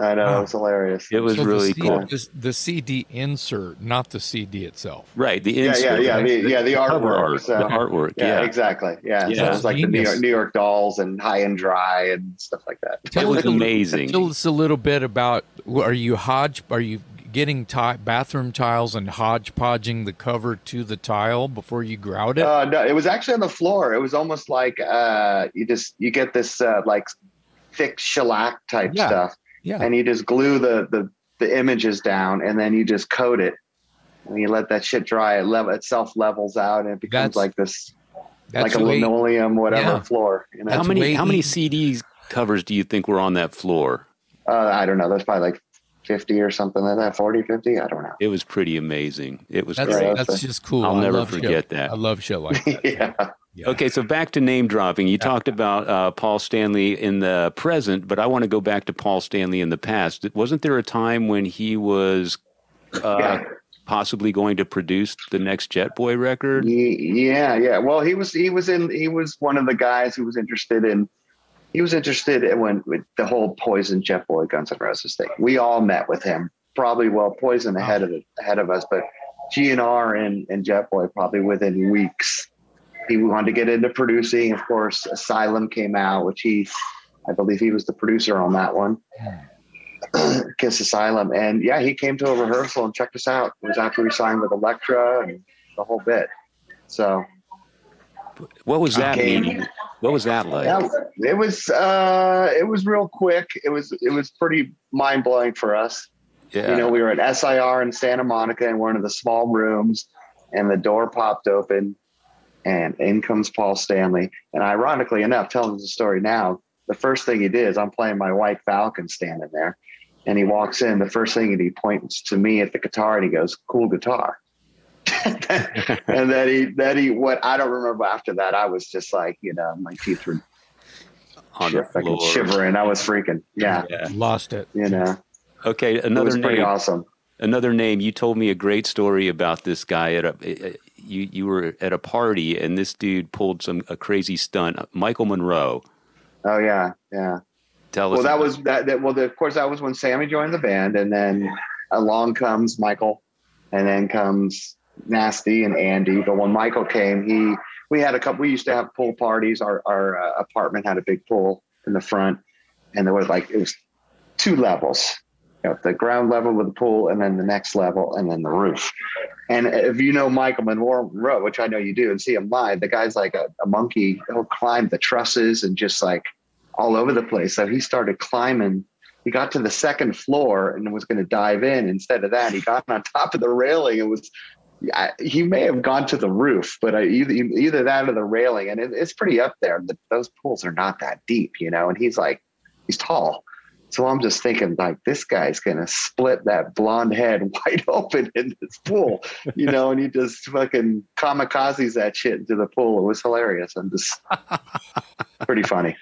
I know Wow. it was hilarious. It was So really the, C- cool. just the CD insert, not the CD itself. Right, the yeah, yeah, insert, yeah, the, yeah. The cover artwork. art, so- the artwork. yeah, Yeah, exactly. Yeah, so Yeah. it was like the New York, New York Dolls and High and Dry and stuff like that. it was us little- amazing. Tell us a little bit about are you hodge are you getting ti- bathroom tiles and hodgepodging the cover to the tile before you grout it? Uh, no, it was actually on the floor. It was almost like uh, you just you get this uh, like thick shellac type Yeah. stuff, yeah. and you just glue the, the the images down, and then you just coat it, and you let that shit dry. It level itself levels out, and it becomes That's- like this That's like a way- linoleum whatever Yeah. floor. You know, how many way how many easy. CD covers do you think were on that floor? uh, I don't know. There's probably like 50 or something like that, 40, 50. I don't know. It was pretty amazing. It was That's great. that's just cool. I'll I never forget shit. that. I love show like that. (laughs) yeah. Yeah. Okay, so back to name dropping. You talked about uh, Paul Stanley in the present, but I want to go back to Paul Stanley in the past. Wasn't there a time when he was uh, Yeah. possibly going to produce the next Jet Boy record? Yeah, yeah. Well, he was he was in he was one of the guys who was interested in he was interested in when with the whole Poison Jetboy Guns N' Roses thing. We all met with him, probably well Poison oh. ahead of ahead of us, but GNR and and Jetboy probably within weeks. He wanted to get into producing. Of course, Asylum came out, which he I believe he was the producer on that one. Hmm. (clears throat) Kiss Asylum. And yeah, he came to a rehearsal and checked us out. It was after we signed with Elektra and the whole bit. So What was that mean? What was that like? yeah, it was uh, it was real quick. It was it was pretty mind blowing for us. Yeah. You know, we were at SIR in Santa Monica in one of the small rooms, and the door popped open, and in comes Paul Stanley. And ironically enough, telling the story now, the first thing he did is I'm playing my White Falcon standing there, and he walks in. The first thing he points to me at the guitar and he goes, "Cool guitar." And then he then he what I don't remember after that. I was just like, you know, my teeth were on the fucking floor. shivering. I was freaking. Yeah, Yeah. Lost it. you know, Okay, it another was pretty name. awesome. Another name. You told me a great story about this guy at a. Eh, eh, you you were at a party and this dude pulled some a crazy stunt. Michael Monroe. Oh yeah, yeah. Tell us. Well, that was that. that well, the, of course, that was when Sammy joined the band, and then along comes Michael, and then comes Nasty and Andy. But when Michael came, he we had a couple. We used to have pool parties. Our our uh, apartment had a big pool in the front, and there was like it was two levels. You know, the ground level with the pool, and then the next level, and then the roof. And if you know Michael Monroe, which I know you do, and see him live, the guy's like a, a monkey. He'll climb the trusses and just like all over the place. So he started climbing. He got to the second floor and was going to dive in. Instead of that, he got on top of the railing. It was I, he may have gone to the roof, but I, either either that or the railing, and it, it's pretty up there. The, those pools are not that deep, you know. And he's like, he's tall, so I'm just thinking like this guy's gonna split that blonde head (laughs) wide open in this pool, you know. And he just fucking kamikazes that shit into the pool. It was hilarious. I'm just (laughs) pretty funny.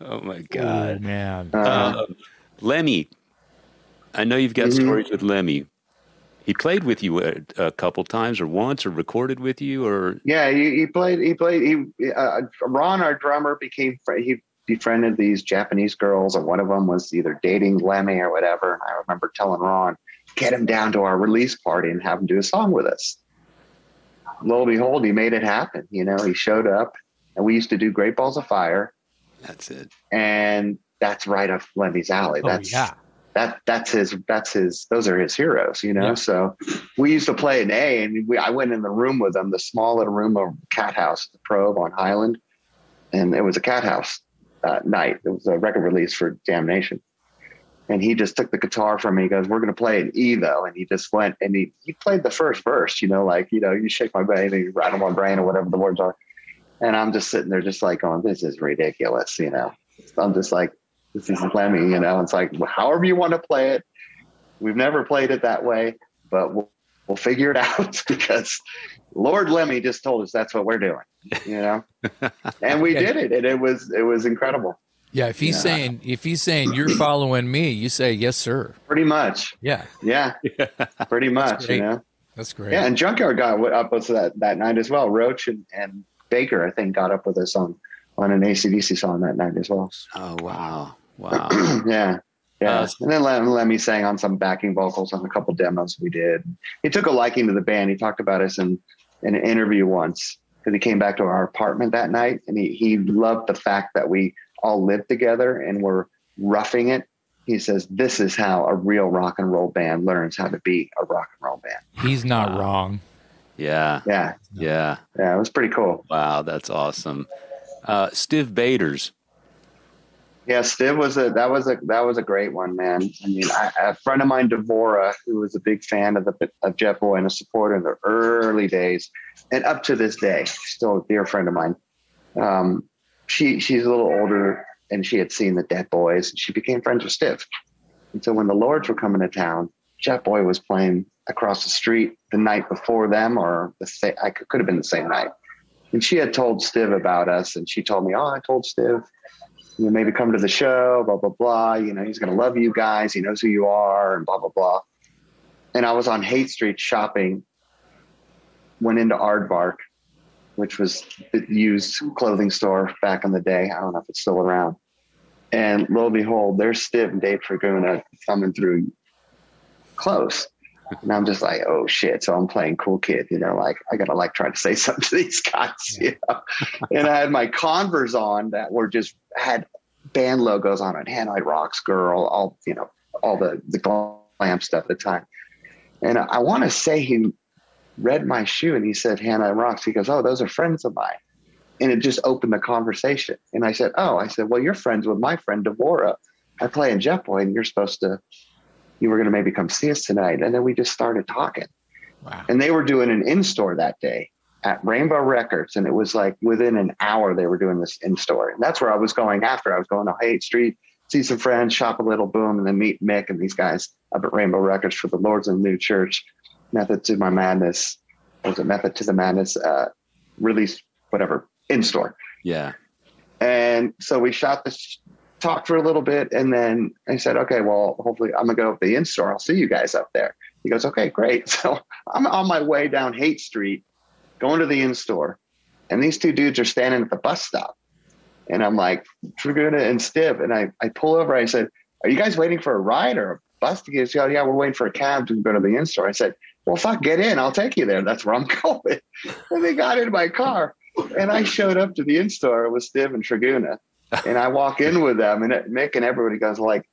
oh my god. man. Uh, Uh, Lemmy. I know you've got Mhm. stories with Lemmy. He played with you a, a couple times, or once, or recorded with you, or Yeah, he, he played. He played. He uh, Ron, our drummer, became he befriended these Japanese girls, and one of them was either dating Lemmy or whatever. And I remember telling Ron, get him down to our release party and have him do a song with us. Lo and behold, he made it happen. You know, he showed up, and we used to do Great Balls of Fire, that's it. and that's right up Lemmy's alley. oh That's yeah. That that's his that's his those are his heroes you know? Yeah. so we used to play an a and we i went in the room with him the small little room of Cathouse the probe on highland. And it was a Cathouse uh, night. It was a record release for Damned Nation. And he just took the guitar from me. He goes we're going to play an e though. And he just went and he he played the first verse you know like you know you shake my baby you rattle my brain or whatever the words are. And i'm just sitting there just like going this is ridiculous you know? I'm just like this is Lemmy, you know. It's like however you want to play it. We've never played it that way, but we'll we'll figure it (laughs) out because Lord Lemmy just told us that's what we're doing, you know. (laughs) and we Yeah. did it, and it was it was incredible. Yeah. If he's Yeah. saying if he's saying you're following me, you say yes, sir. Pretty much, Yeah. yeah, (laughs) pretty much, you know. That's great. Yeah, and Junkyard got up with us that that night as well. Roach and, and Baker, I think, got up with us on on an ACDC song that night as well. Oh wow, wow. (clears throat) yeah. Yeah. Uh, and then Lem- Lemmy sang on some backing vocals on a couple demos we did. He took a liking to the band. He talked about us in, in an interview once because he came back to our apartment that night and he, he loved the fact that we all lived together and were roughing it. He says, This is how a real rock and roll band learns how to be a rock and roll band. he's not Wow. wrong. yeah, Yeah. yeah. Yeah. It was pretty cool. Wow, that's awesome. Uh, Stiv Bators. Yeah, Stiv was a that was a that was a great one, man. I mean, I, a friend of mine, Devora, who was a big fan of the of Jetboy and a supporter in the early days, and up to this day, still a dear friend of mine. Um, she she's a little older, and she had seen the Dead Boys, and she became friends with Stiv. And so when the Lords were coming to town, Jetboy was playing across the street the night before them, or the I could, could have been the same night. And she had told Stiv about us, and she told me, "Oh, I told Stiv, you know, maybe come to the show, blah blah blah. You know, he's going to love you guys. He knows who you are, and blah blah blah." And I was on Haight Street shopping. Went into Aardvark, which was the used clothing store back in the day. I don't know if it's still around. And lo and behold, there's Stiv and Dave Tregunna thumbing through clothes. And I'm just like, oh shit. So I'm playing cool kid, you know, like I gotta like try to say (laughs) something to these guys, you know. and I had my Converse on that were just had band logos on it, Hanoi Rocks Girl, all you know, all the the glam stuff at the time. And I, want to say he read my shoe and he said Hanoi Rocks. He goes, Oh, those are friends of mine. And it just opened the conversation. And I said, Oh, I said, Well, you're friends with my friend Devora. I play in Jetboy, and you're supposed to you were going to maybe come see us tonight. And then we just started talking. Wow. And they were doing an in store that day at Rainbow Records. And it was like within an hour they were doing this in store. And that's where I was going after. I was going to Haight Street, see some friends, shop a little, boom, and then meet Mick and these guys up at Rainbow Records for the Lords of the New Church, Method to My Madness. Was it Method to the Madness? Uh, release, whatever, in store. Yeah. And so we shot this talked for a little bit, and then I said, "Okay, well, hopefully I'm gonna go to the in store. I'll see you guys up there." He goes, "Okay, great." (laughs) So I'm on my way down Haight Street, going to the in store, and these two dudes are standing at the bus stop, and I'm like, Tregunna and Stiv, and I I pull over. I said, "Are you guys waiting for a ride or a bus to get?" Oh, yeah, we're waiting for a cab to go to the in store. I said, "Well, fuck, get in. I'll take you there. That's where I'm (laughs) going." and they got in my car, and I showed up to the in store with Stiv and Tregunna and I walk in with them, and Mick and everybody goes like,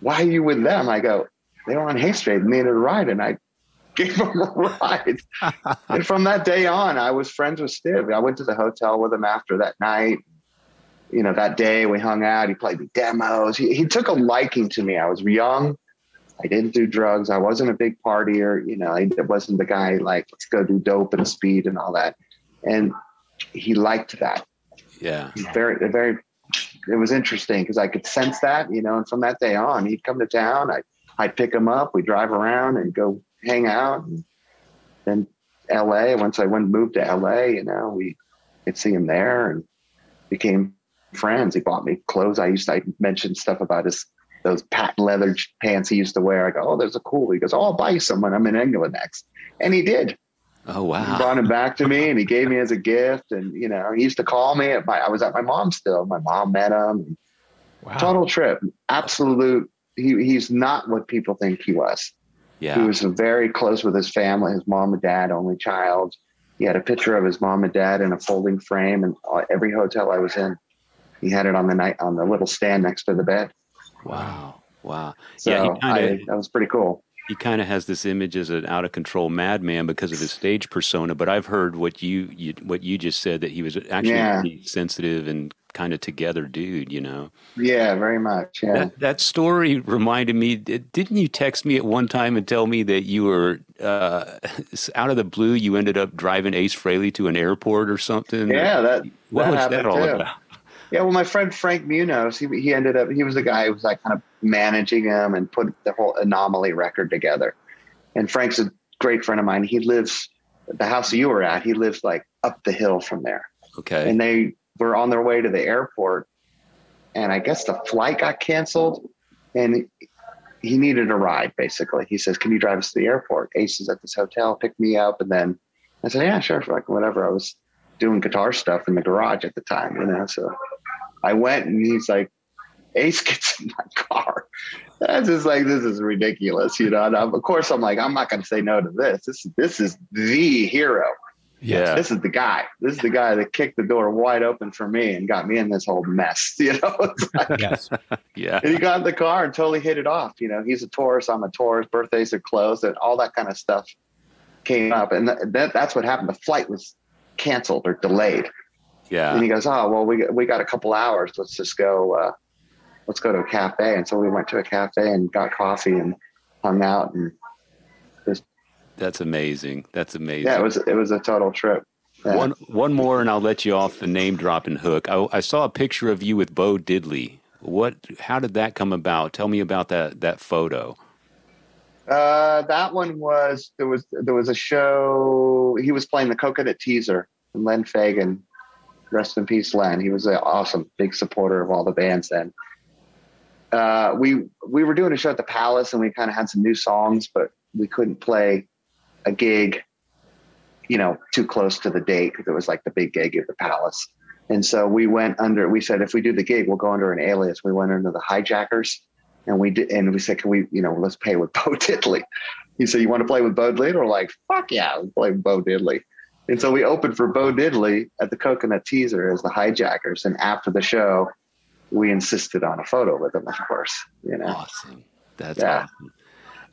"Why are you with them?" I go, "They were on Haight Street, and needed a ride, and I gave him a ride." (laughs) and from that day on, I was friends with Stiv. I went to the hotel with him after that night. You know, that day we hung out. He played me demos. He, he took a liking to me. I was young. I didn't do drugs. I wasn't a big partier. You know, I wasn't the guy like let's go do dope and speed and all that. And he liked that. Yeah, very, very it was interesting because I could sense that, you know, and from that day on, he'd come to town. I, I'd pick him up. We'd drive around and go hang out. And then LA, once I went moved to LA, you know, we could see him there and became friends. He bought me clothes. I used to I mentioned stuff about his those patent leather pants he used to wear. I go, oh, there's a cool. He goes, oh, I'll buy you some when I'm in England next. And he did. Oh wow! He brought him back to me, and he gave me as a gift. And you know, he used to call me. At my, I was at my mom's still. My mom met him. Wow. Total trip, absolute. He he's not what people think he was. Yeah, he was very close with his family. His mom and dad, only child. He had a picture of his mom and dad in a folding frame, and uh, every hotel I was in, he had it on the night on the little stand next to the bed. Wow! Wow! So yeah, kinda, I, that was pretty cool he kind of has this image as an out of control madman because of his stage persona. But I've heard what you, you what you just said that he was actually yeah. sensitive and kind of together dude. You know. Yeah, very much. Yeah. That, that, story reminded me. Didn't you text me at one time and tell me that you were uh, (laughs) out of the blue? You ended up driving Ace Frehley to an airport or something. Yeah, that. What that was that all too. about? Yeah, well, my friend Frank Munoz, he, he ended up, he was the guy who was like kind of managing him and put the whole anomaly record together. And Frank's a great friend of mine. He lives, the house you were at, he lives like up the hill from there. Okay. And they were on their way to the airport. And I guess the flight got canceled and he needed a ride basically. He says, Can you drive us to the airport? Ace is at this hotel, pick me up. And then I said, Yeah, sure. Like whatever. I was doing guitar stuff in the garage at the time, you know. So I went and he's like, Ace gets in my car. (laughs) That's just like this is ridiculous, you know. And of course, I'm like, I'm not going to say no to this. This this is the hero. Yeah, this is the guy. This is the guy that kicked the door wide open for me and got me in this whole mess. (laughs) You know, like, yes, (laughs) yeah. And he got in the car and totally hit it off. You know, he's a Taurus. I'm a Taurus. Birthdays are close, and all that kind of stuff came up. And that, that's what happened. The flight was canceled or delayed. Yeah. And he goes, oh well, we we got a couple hours. Let's just go. Uh, let's go to a cafe. And so we went to a cafe and got coffee and hung out and just. That's amazing. That's amazing. Yeah, it was it was a total trip. Yeah. One one more, and I'll let you off the name dropping hook. I, I saw a picture of you with Bo Diddley. What? How did that come about? Tell me about that that photo. Uh, that one was there was there was a show. He was playing the Coconut Teaser, and Len Fagan, rest in peace, Len. He was an awesome, big supporter of all the bands then. Uh, we we were doing a show at the Palace, and we kind of had some new songs, but we couldn't play a gig, you know, too close to the date because it was like the big gig at the Palace. And so we went under. We said if we do the gig, we'll go under an alias. We went under the Hijackers, and we did. And we said, can we, you know, let's pay with (laughs) Bo Diddley. He said, you want to play with Bo Diddley? We're like, fuck yeah, we'll play with Bo Diddley. And so we opened for Bo Diddley at the Coconut Teaser as the Hijackers. And after the show, we insisted on a photo with him, of course. You know, awesome. That's yeah. awesome.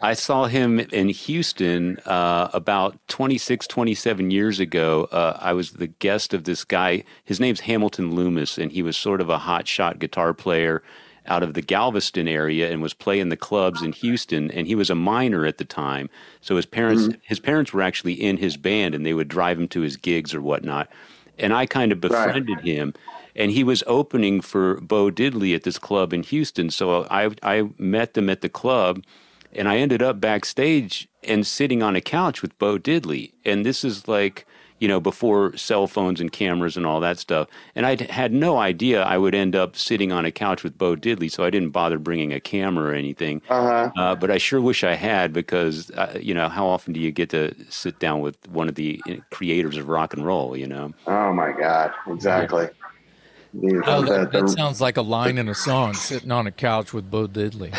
I saw him in Houston uh, about 26, 27 years ago. Uh, I was the guest of this guy. His name's Hamilton Loomis, and he was sort of a hotshot guitar player out of the Galveston area and was playing the clubs in Houston. And he was a minor at the time, so his parents mm-hmm. his parents were actually in his band, and they would drive him to his gigs or whatnot. And I kind of befriended right. him and he was opening for Bo Diddley at this club in Houston. So I I met them at the club, and I ended up backstage and sitting on a couch with Bo Diddley. And this is like, you know, before cell phones and cameras and all that stuff. And I had no idea I would end up sitting on a couch with Bo Diddley, so I didn't bother bringing a camera or anything. Uh-huh. Uh, but I sure wish I had because, uh, you know, how often do you get to sit down with one of the uh, creators of rock and roll, you know? Oh, my God. Exactly. The, oh, that, that, sounds like a line in a song, sitting on a couch with Bo Diddley.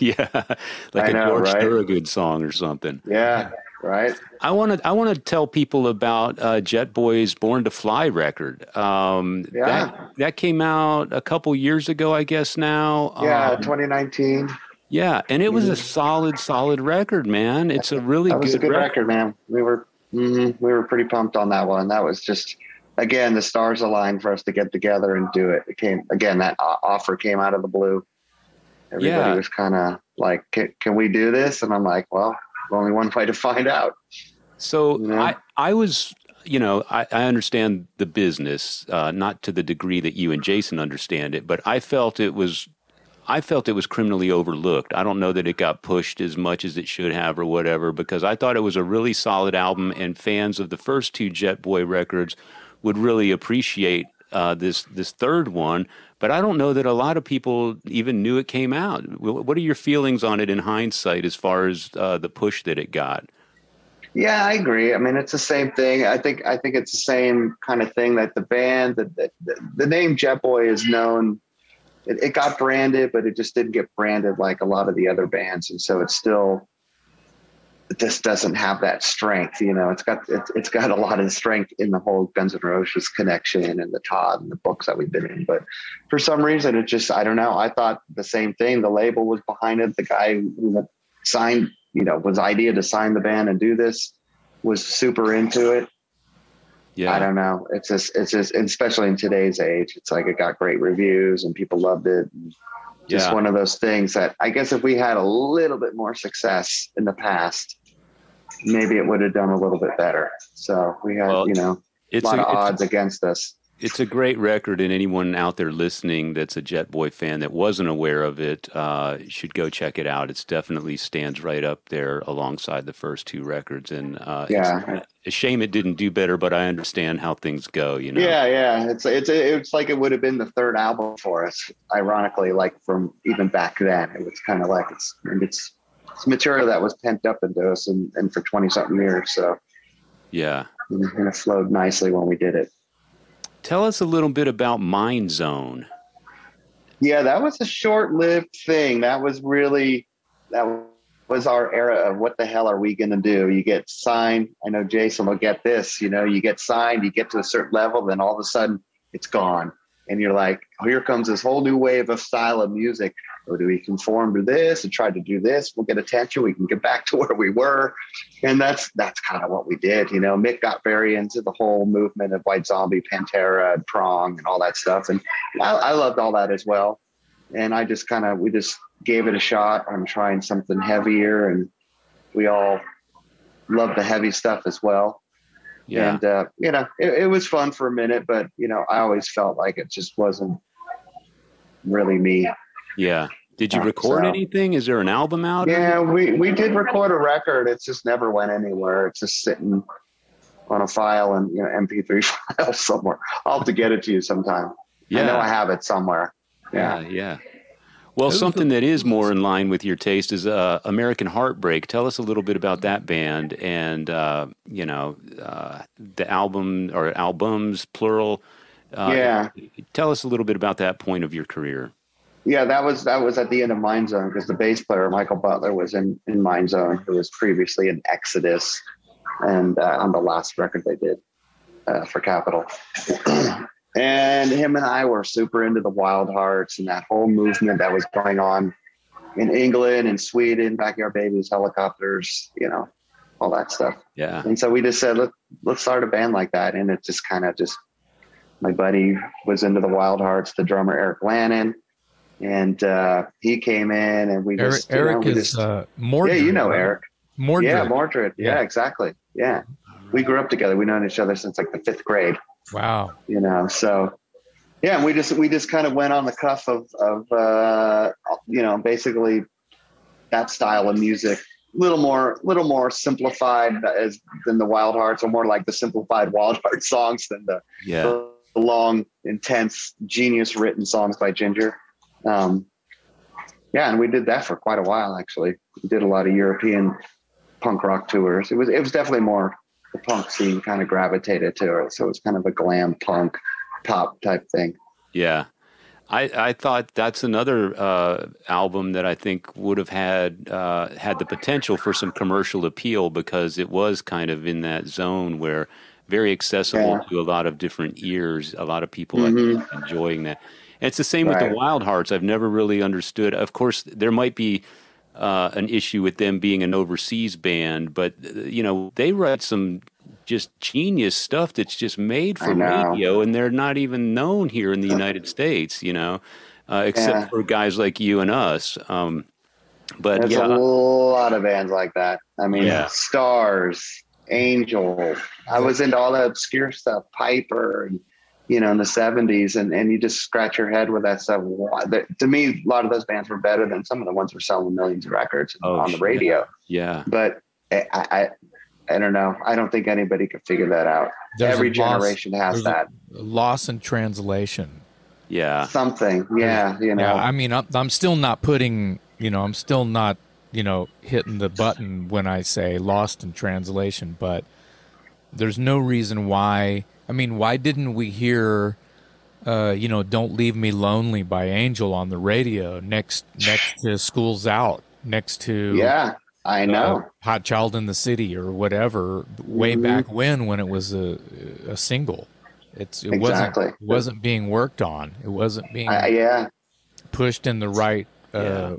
(laughs) yeah, like I a know, George right? Thorogood song or something. Yeah, right. I want to I want to tell people about uh, Jetboy's "Born to Fly" record. Um, yeah, that, that came out a couple years ago, I guess. Now, yeah, um, 2019. Yeah, and it was a solid, solid record, man. It's a really that was good, a good record. record, man. We were mm-hmm, we were pretty pumped on that one. That was just again, the stars aligned for us to get together and do it. It came again. That offer came out of the blue. Everybody yeah. was kind of like, can, "Can we do this?" And I'm like, "Well, only one way to find out." So you know? I, I was, you know, I, I understand the business, uh, not to the degree that you and Jason understand it, but I felt it was I felt it was criminally overlooked. I don't know that it got pushed as much as it should have or whatever because I thought it was a really solid album and fans of the first two Jetboy records would really appreciate uh, this this third one. But I don't know that a lot of people even knew it came out. What are your feelings on it in hindsight, as far as uh, the push that it got? Yeah, I agree. I mean, it's the same thing. I think I think it's the same kind of thing that the band, the, the, the name Jetboy is known. It, it, got branded, but it just didn't get branded like a lot of the other bands, and so it's still this doesn't have that strength. You know, it's got it's, it's got a lot of strength in the whole Guns N' Roses connection and the Todd and the books that we've been in. But for some reason, it just I don't know. I thought the same thing. The label was behind it. The guy who signed, you know, was idea to sign the band and do this was super into it. Yeah, I don't know. It's just it's just especially in today's age, it's like it got great reviews and people loved it. And, just yeah. one of those things that I guess if we had a little bit more success in the past, maybe it would have done a little bit better. So we had, well, you know, a lot a, of odds against us. It's a great record, and anyone out there listening that's a Jetboy fan that wasn't aware of it uh, should go check it out. It definitely stands right up there alongside the first two records, and uh, yeah, it's a shame it didn't do better. But I understand how things go. You know, yeah, yeah. It's it's it's like it would have been the third album for us. Ironically, like from even back then, it was kind of like it's it's it's material that was pent up into us and, and for 20 something years. So, yeah. And it flowed nicely when we did it. Tell us a little bit about Mind Zone. Yeah, that was a short lived thing. That was really, that was our era of what the hell are we going to do? You get signed. I know Jason will get this. You know, you get signed, you get to a certain level, then all of a sudden it's gone. And you're like, oh, here comes this whole new wave of style of music or do we conform to this and try to do this? We'll get attention. We can get back (laughs) to where we were, and that's that's kind of what we did. You know, Mick got very into the whole movement of White Zombie, Pantera, and Prong, and all that stuff, and I, I loved all that as well. And I just kind of we just gave it a shot. I'm trying something heavier, and we all love the heavy stuff as well. Yeah. And uh, you know, it, it was fun for a minute, but you know, I always felt like it just wasn't really me. Yeah. Did you record so- anything? Is there an album out? Yeah, we, we did record a record. It just never went anywhere. It's just sitting on a file and you know MP3 (laughs) file somewhere. I'll have to get it to you sometime. I know I have it somewhere. Yeah, Yeah. yeah. Well, something that is more in line with your taste is uh, American Heartbreak. Tell us a little bit about that band and uh, you know uh, the album or albums plural. Uh, yeah. Tell us a little bit about that point of your career. Yeah, that was that was at the end of Mind Zone because the bass player Michael Butler was in in Mind Zone, who was previously in Exodus, and uh, on the last record they did uh, for Capitol. (clears throat) and him and I were super into the Wild Hearts and that whole movement that was going on in England and Sweden, Backyard Babies, Hellacopters, you know, all that stuff. Yeah, And so we just said, Let, let's start a band like that. And it just kind of just, my buddy was into the Wild Hearts, the drummer Eric Lannon. And uh, he came in and we Eric, just, you know, Eric we is just- uh, Mordred. yeah, you know right? Eric. Mordred. Yeah, Mordred. Yeah. Yeah. exactly. Yeah. We grew up together. We've known each other since like the fifth grade, Wow. you know, so yeah, we just, we just kind of went on the cuff of, of, uh, you know, basically that style of music. A little more little more simplified as than the wild hearts or more like the simplified (laughs) wild heart songs than the, yeah, the long intense genius written songs by ginger. Um yeah and we did that for quite a while actually. We did a lot of european punk rock tours. It was it was definitely more the punk scene kind of gravitated to it so it was kind of a glam punk pop type thing yeah. I, I thought that's another uh, album that I think would have had uh, had the potential for some commercial appeal because it was kind of in that zone where very accessible Yeah. to a lot of different ears. A lot of people Mhm. think, enjoying that. And it's the same with the Wild Hearts. I've never really understood. Of course, there might be uh, an issue with them being an overseas band, but uh, you know they write some just genius stuff that's just made for radio, and they're not even known here in the United States. You know, uh, except Yeah. for guys like you and us. Um, but There's yeah, a lot of bands like that. I mean, Yeah. Starz, Angel. I was into all that obscure stuff, Piper, and you know, in the '70s, and and you just scratch your head with that stuff. To me, a lot of those bands were better than some of the ones were selling millions of records Oh, on the radio. yeah, But eh, I, I, I don't know. I don't think anybody could figure that out. There's Every a loss- generation has that loss in translation. yeah, something. Yeah, you know. Yeah, I mean, I'm, I'm still not putting, you know, I'm still not, you know, hitting the button when I say lost in translation, but there's no reason why. I mean, why didn't we hear, uh, you know, "Don't Leave Me Lonely" by Angel on the radio next next to "School's Out," next to yeah, I know. uh, "Hot Child in the City" or whatever, way Mhm. back when when it was a a single. It's it Exactly. wasn't it wasn't being worked on. It wasn't being I, yeah, pushed in the right. Uh, uh,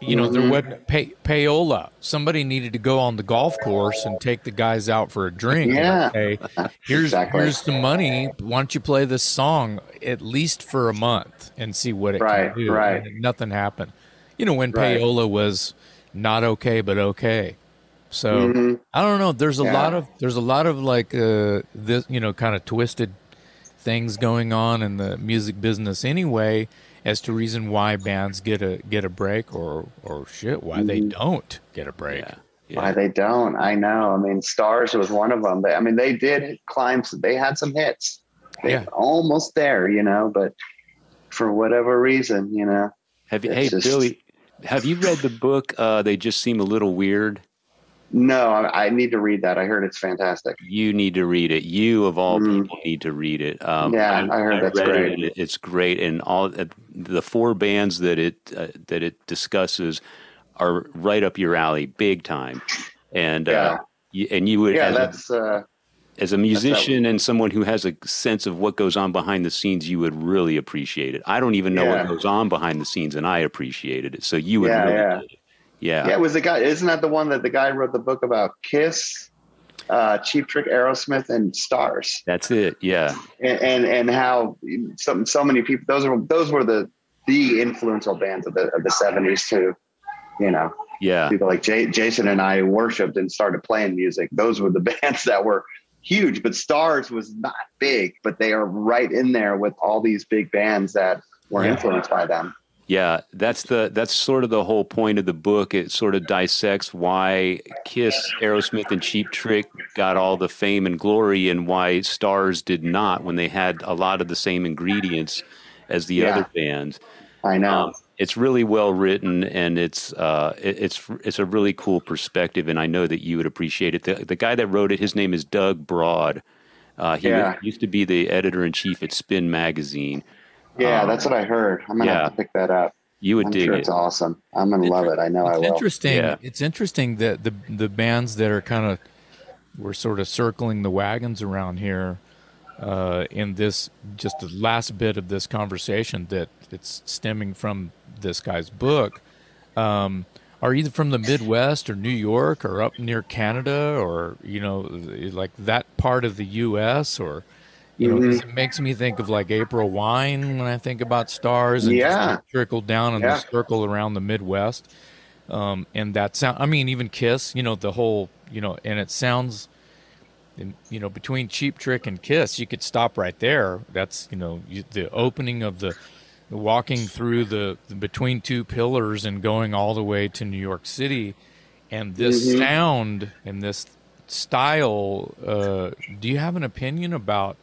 you know, Mhm. there wasn't pay, payola. Somebody needed to go on the golf course and take the guys out for a drink. Yeah. Say, (laughs) here's Exactly. here's the money. Why don't you play this song at least for a month and see what it Right, can do? right. And nothing happened. You know, when Right. payola was not okay but okay. So Mhm. I don't know. There's a Yeah. lot of there's a lot of like uh, this you know kind of twisted things going on in the music business anyway as to reason why bands get a get a break or or shit why they Mhm. don't get a break. yeah, Why they don't? I know. I mean, Starz was one of them. They, I mean, they did climb. They had some hits. They Yeah. almost there, you know. But for whatever reason, you know, Have you, hey just- Billy? Have you read the book? Uh, they just seem a little weird. No, I, I need to read that. I heard it's fantastic. You need to read it. You of all Mm. people need to read it. Um, Yeah, I heard that's great. it- it's great, and all uh, the four bands that it uh, that it discusses are right up your alley, big time. And uh, Yeah. you, and you would Yeah, as, a, that's. Uh, as a musician and someone who has a sense of what goes on behind the scenes, you would really appreciate it. I don't even know Yeah. what goes on behind the scenes, and I appreciated it. So you would Yeah, really yeah. Yeah. it was the guy. Isn't that the one that the guy wrote the book about? Kiss, uh, Cheap Trick, Aerosmith, and Starz. That's it. Yeah. and and, and how so, so many people those were those were the the influential bands of the of the seventies too. You know, Yeah. people like Jason and I worshipped and started playing music. Those were the (laughs) bands that were huge. But Starz was not big, but they are right in there with all these big bands that were Yeah. influenced by them. Yeah, that's the that's sort of the whole point of the book. It sort of dissects why Kiss, Aerosmith, and Cheap Trick got all the fame and glory, and why Starz did not when they had a lot of the same ingredients as the Yeah. other bands. I know. Um, it's really well written, and it's uh, it, it's it's a really cool perspective, and I know that you would appreciate it. The, the guy that wrote it, his name is Doug Brod. Uh, he Yeah. used to be the editor in chief at Spin Magazine. Yeah, um, that's what I heard. I'm gonna yeah. have to pick that up. You would I'm dig sure it. it's awesome. I'm gonna love it. I know I It's will. interesting. Yeah. It's interesting that the the bands that are kind of we're sort of circling the wagons around here uh, in this just the last bit of this conversation that it's stemming from this guy's book um, are either from the Midwest or New York or up near Canada or you know like that part of the U.S. or you know 'cause it makes me think of like April Wine when I think about Starz and Yeah. trickle down in Yeah. the circle around the Midwest um, and that sound. I mean, even Kiss, you know, the whole, you know, and it sounds, you know, between Cheap Trick and Kiss, you could stop right there. That's you know, you, the opening of the walking through the, the between two pillars and going all the way to New York City, and this Mhm. sound and this style. Uh, do you have an opinion about?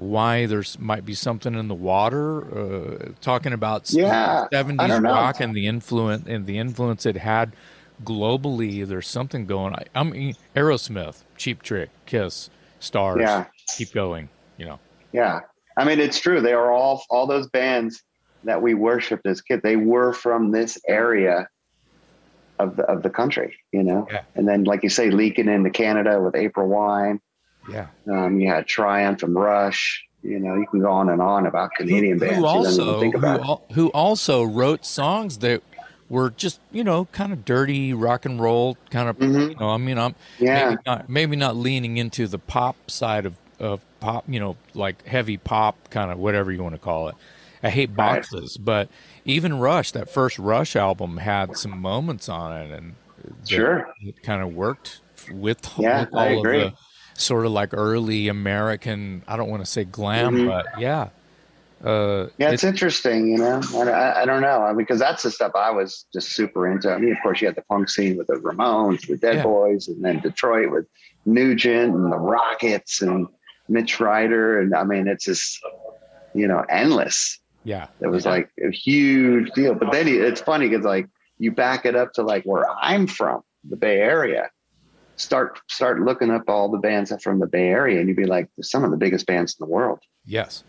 Why there's might be something in the water, uh, talking about Yeah, seventies rock and the influence and the influence it had globally. There's something going. I, I mean, Aerosmith, Cheap Trick, Kiss, Starz. Yeah. keep going. You know. Yeah, I mean it's true. They are all all those bands that we worshipped as kids. They were from this area of the of the country, you know. Yeah. And then, like you say, leaking into Canada with April Wine. Yeah. Um, you had Triumph and Rush. You know, you can go on and on about Canadian bands. who also think who, al- who also wrote songs that were just you know kind of dirty rock and roll kind of. Mhm. You know, I mean, I'm Yeah, maybe not maybe not leaning into the pop side of of pop. You know, like heavy pop kind of whatever you want to call it. I hate Right. boxes, but even Rush, that first Rush album had some moments on it, and Sure. it kind of worked with, Yeah, with all I of agree. the sort of like early American. I don't want to say glam, Mhm. but yeah, uh, yeah, it's it- interesting. You know, I, I, I don't know because that's the stuff I was just super into. I mean, of course, you had the punk scene with the Ramones, with the Dead Yeah. Boys, and then Detroit with Nugent and the Rockets and Mitch Ryder, and I mean, it's just you know endless. yeah, It was yeah. like a huge deal. But then it's funny because like you back it up to like where I'm from, the Bay Area. Start start looking up all the bands from the Bay Area, and you'd be like, some of the biggest bands in the world. yes.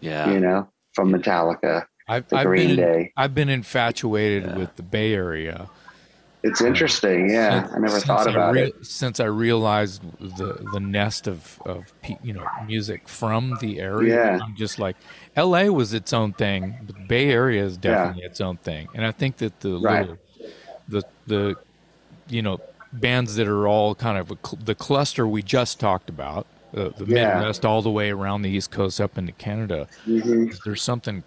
Yeah. You know, from Metallica, I've, the I've Green been Day. I've been infatuated Yeah. with the Bay Area. It's interesting. Uh, yeah, Since- I never thought I about rea- it. since I realized the the nest of of you know music from the area. Yeah. I'm just like L.A. was its own thing, but Bay Area is definitely its own thing, and I think that the Right. little the the you know bands that are all kind of a cl- the cluster we just talked about. Uh, the Yeah. Midwest, all the way around the East Coast, up into Canada. hmm There's something,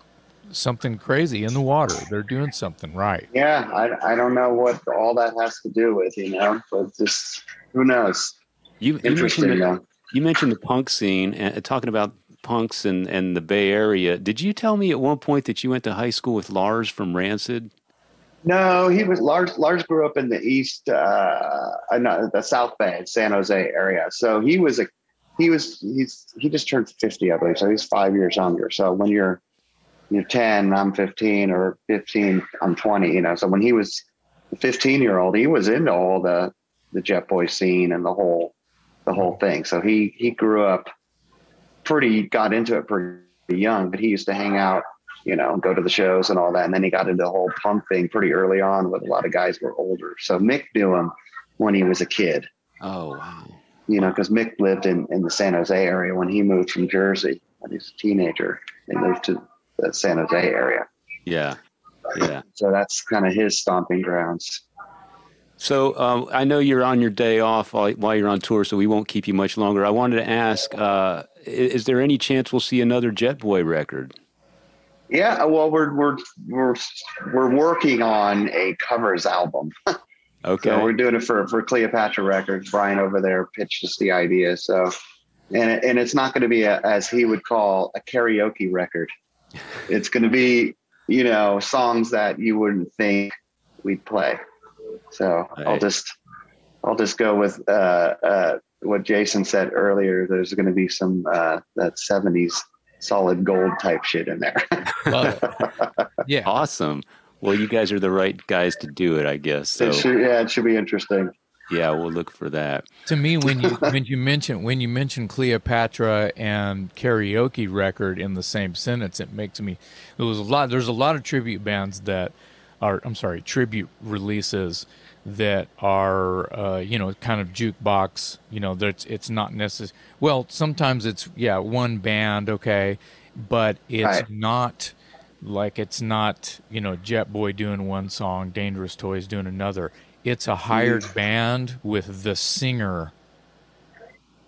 something crazy in the water. They're doing something right. Yeah, I, I don't know what all that has to do with, you know, but just who knows? You, you mentioned, the, you mentioned the punk scene and uh, talking about punks and, and the Bay Area. Did you tell me at one point that you went to high school with Lars from Rancid? No, he was Lars. Lars grew up in the east, uh, uh, no, the South Bay, San Jose area. So he was a, he was he's he just turned fifty, I believe. So he's five years younger. So when you're you're ten, I'm fifteen, or fifteen, I'm twenty. You know. So when he was fifteen year old, he was into all the the Jetboy scene and the whole the whole thing. So he he grew up pretty, got into it pretty young. But he used to hang out you know, go to the shows and all that. And then he got into the whole punk thing pretty early on with a lot of guys were older. So Mick knew him when he was a kid, Oh, wow. you know, because Mick lived in, in the San Jose area when he moved from Jersey when he was a teenager. They moved to the San Jose area. Yeah. Yeah. So that's kind of his stomping grounds. So um, I know you're on your day off while, while you're on tour, so we won't keep you much longer. I wanted to ask: uh, Is there any chance we'll see another Jetboy record? Yeah, well, we're we're we're we're working on a covers album. (laughs) Okay. So we're doing it for for Cleopatra Records. Brian over there pitched us the idea. So, and it, and it's not going to be a, as he would call a karaoke record. it's going to be you know songs that you wouldn't think we'd play. So right. I'll just I'll just go with uh, uh, what Jason said earlier. There's going to be some uh, that '70s solid gold type shit in there. (laughs) yeah, awesome. Well, you guys are the right guys to do it, I guess. So. It should, yeah, it should be interesting. Yeah, we'll look for that. To me, when you when you mention when you mention Cleopatra and karaoke record in the same sentence, it makes me. There was a lot. There's a lot of tribute bands that are. I'm sorry, tribute releases that are uh, you know kind of jukebox. You know, that's it's not necessary. Well, sometimes it's yeah one band, okay, but it's right. not like it's not you know Jetboy doing one song, Dangerous Toys doing another. It's a hired mm. band with the singer.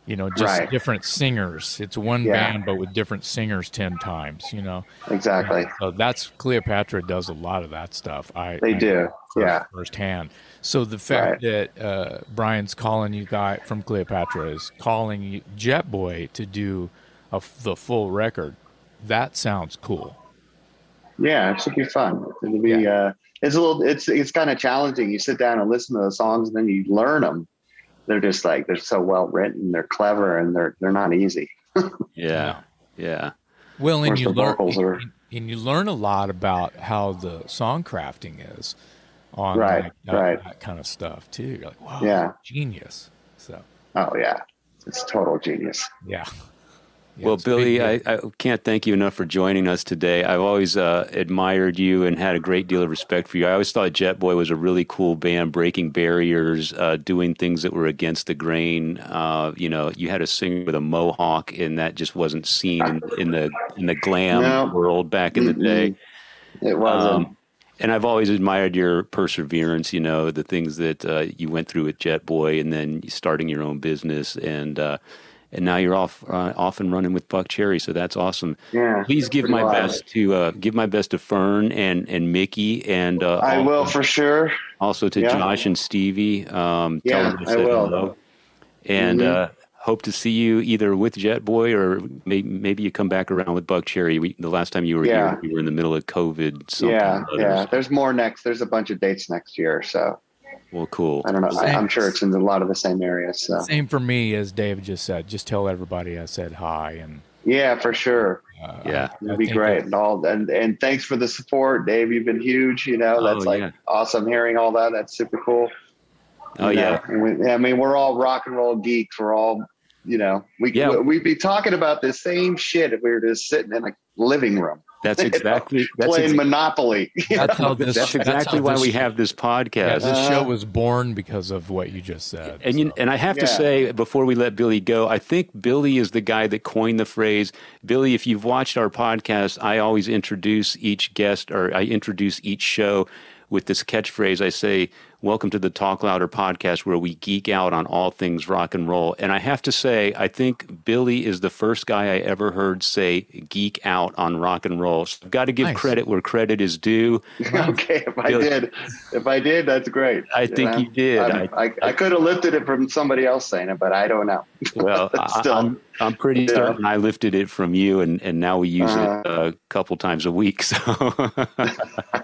You know, just right. different singers. It's one yeah. band, but with different singers ten times. You know, exactly. so that's Cleopatra does a lot of that stuff. I they I do, first, yeah, firsthand. So the fact right. that uh, Brian's calling you guy from Cleopatra is calling you Jetboy to do a, the full record, that sounds cool. Yeah, it should be fun. It'll be. Yeah. Uh, it's a little. It's it's kind of challenging. You sit down and listen to the songs, and then you learn them. They're just like they're so well written. They're clever, and they're they're not easy. (laughs) yeah, yeah. Well, and you learn are, and, and you learn a lot about how the song crafting is on right, that, right. that kind of stuff too. You're like, wow, yeah, genius. So. Oh yeah, it's total genius. Yeah. Yeah, well, Billy, I, I, can't thank you enough for joining us today. I've always uh, admired you and had a great deal of respect for you. I always thought Jetboy was a really cool band, breaking barriers, uh, doing things that were against the grain. Uh, you know, you had a singer with a mohawk, and that just wasn't seen in, in the in the glam no. world back in the day. It wasn't. Um, and I've always admired your perseverance. You know, the things that uh, you went through with Jetboy, and then starting your own business, and uh, and now you're off uh, off and running with Buckcherry. So that's awesome. Yeah. Please give my best to uh, give my best to Fern and and Mickey and uh, I will for sure. Also to yeah. Josh and Stevie. Um, yeah, I, I will. Hello. And mm-hmm. Uh, hope to see you either with Jetboy or maybe, maybe you come back around with Buckcherry. We, the last time you were yeah. here, we were in the middle of COVID. Yeah, yeah. There's more next. There's a bunch of dates next year. So well, cool. I don't know. I, am sure it's in a lot of the same areas. So. Same for me, as Dave just said. Just tell everybody I said hi and. Yeah, for sure. Uh, yeah, it'd be great. And all and and thanks for the support, Dave. You've been huge. You know, that's oh, like yeah. awesome hearing all that. That's super cool. Oh you yeah. We, I mean, we're all rock and roll geeks. We're all, you know, we yeah. we'd be talking about the same shit if we were just sitting in a living room. That's (laughs) exactly that's playing ex- Monopoly. (laughs) That's, how this, that's exactly that's why we have this podcast. Yeah, this show was born because of what you just said. And so. you, and I have yeah. to say before we let Billy go, I think Billy is the guy that coined the phrase. Billy, if you've watched our podcast, I always introduce each guest or I introduce each show with this catchphrase. I say, Welcome to the Talk Louder podcast, where we geek out on all things rock and roll. And I have to say, I think Billy is the first guy I ever heard say geek out on rock and roll. So I've got to give nice. credit where credit is due. (laughs) okay, if I Billy, did, if I did, that's great. I you think know? you did. I, I, I, could have lifted it from somebody else saying it, but I don't know. Well, (laughs) Still, I'm, I'm pretty yeah. certain I lifted it from you, and, and now we use uh, it a couple times a week. So (laughs)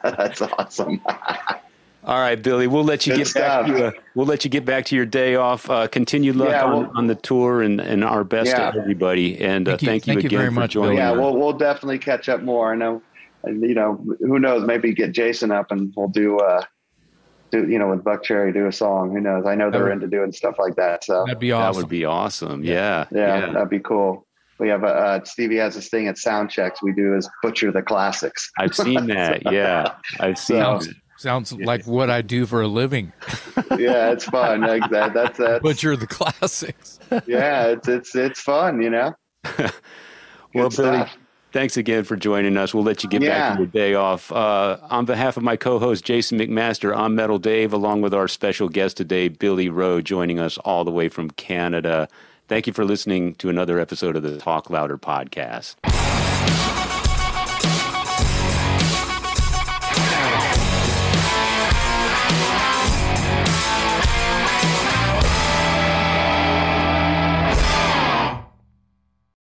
that's awesome. All right, Billy. We'll let you Good get stuff. back. To, uh, we'll let you get back to your day off. Uh, continued luck yeah, on, on, the tour, and, and our best yeah. to everybody. And uh, thank, you, thank, you, thank again you for much, joining. Yeah, we'll we'll definitely catch up more. I know, and you know, who knows? Maybe get Jason up, and we'll do uh, do you know with Buckcherry, do a song. Who knows? I know they're into doing stuff like that. So that'd be awesome. That would be awesome. Yeah, yeah, yeah. that'd be cool. We have a uh, Stevie has this thing at sound checks. We do is butcher the classics. I've seen that. (laughs) yeah, I've seen. So, Sounds like what I do for a living. (laughs) yeah, it's fun. Like that. That's that. Butcher the classics. yeah, it's it's it's fun. You know. well, Billy, thanks again for joining us. We'll let you get yeah. back to your day off. Uh, on behalf of my co-host Jason McMaster, I'm Metal Dave, along with our special guest today, Billy Rowe, joining us all the way from Canada. Thank you for listening to another episode of the Talk Louder podcast.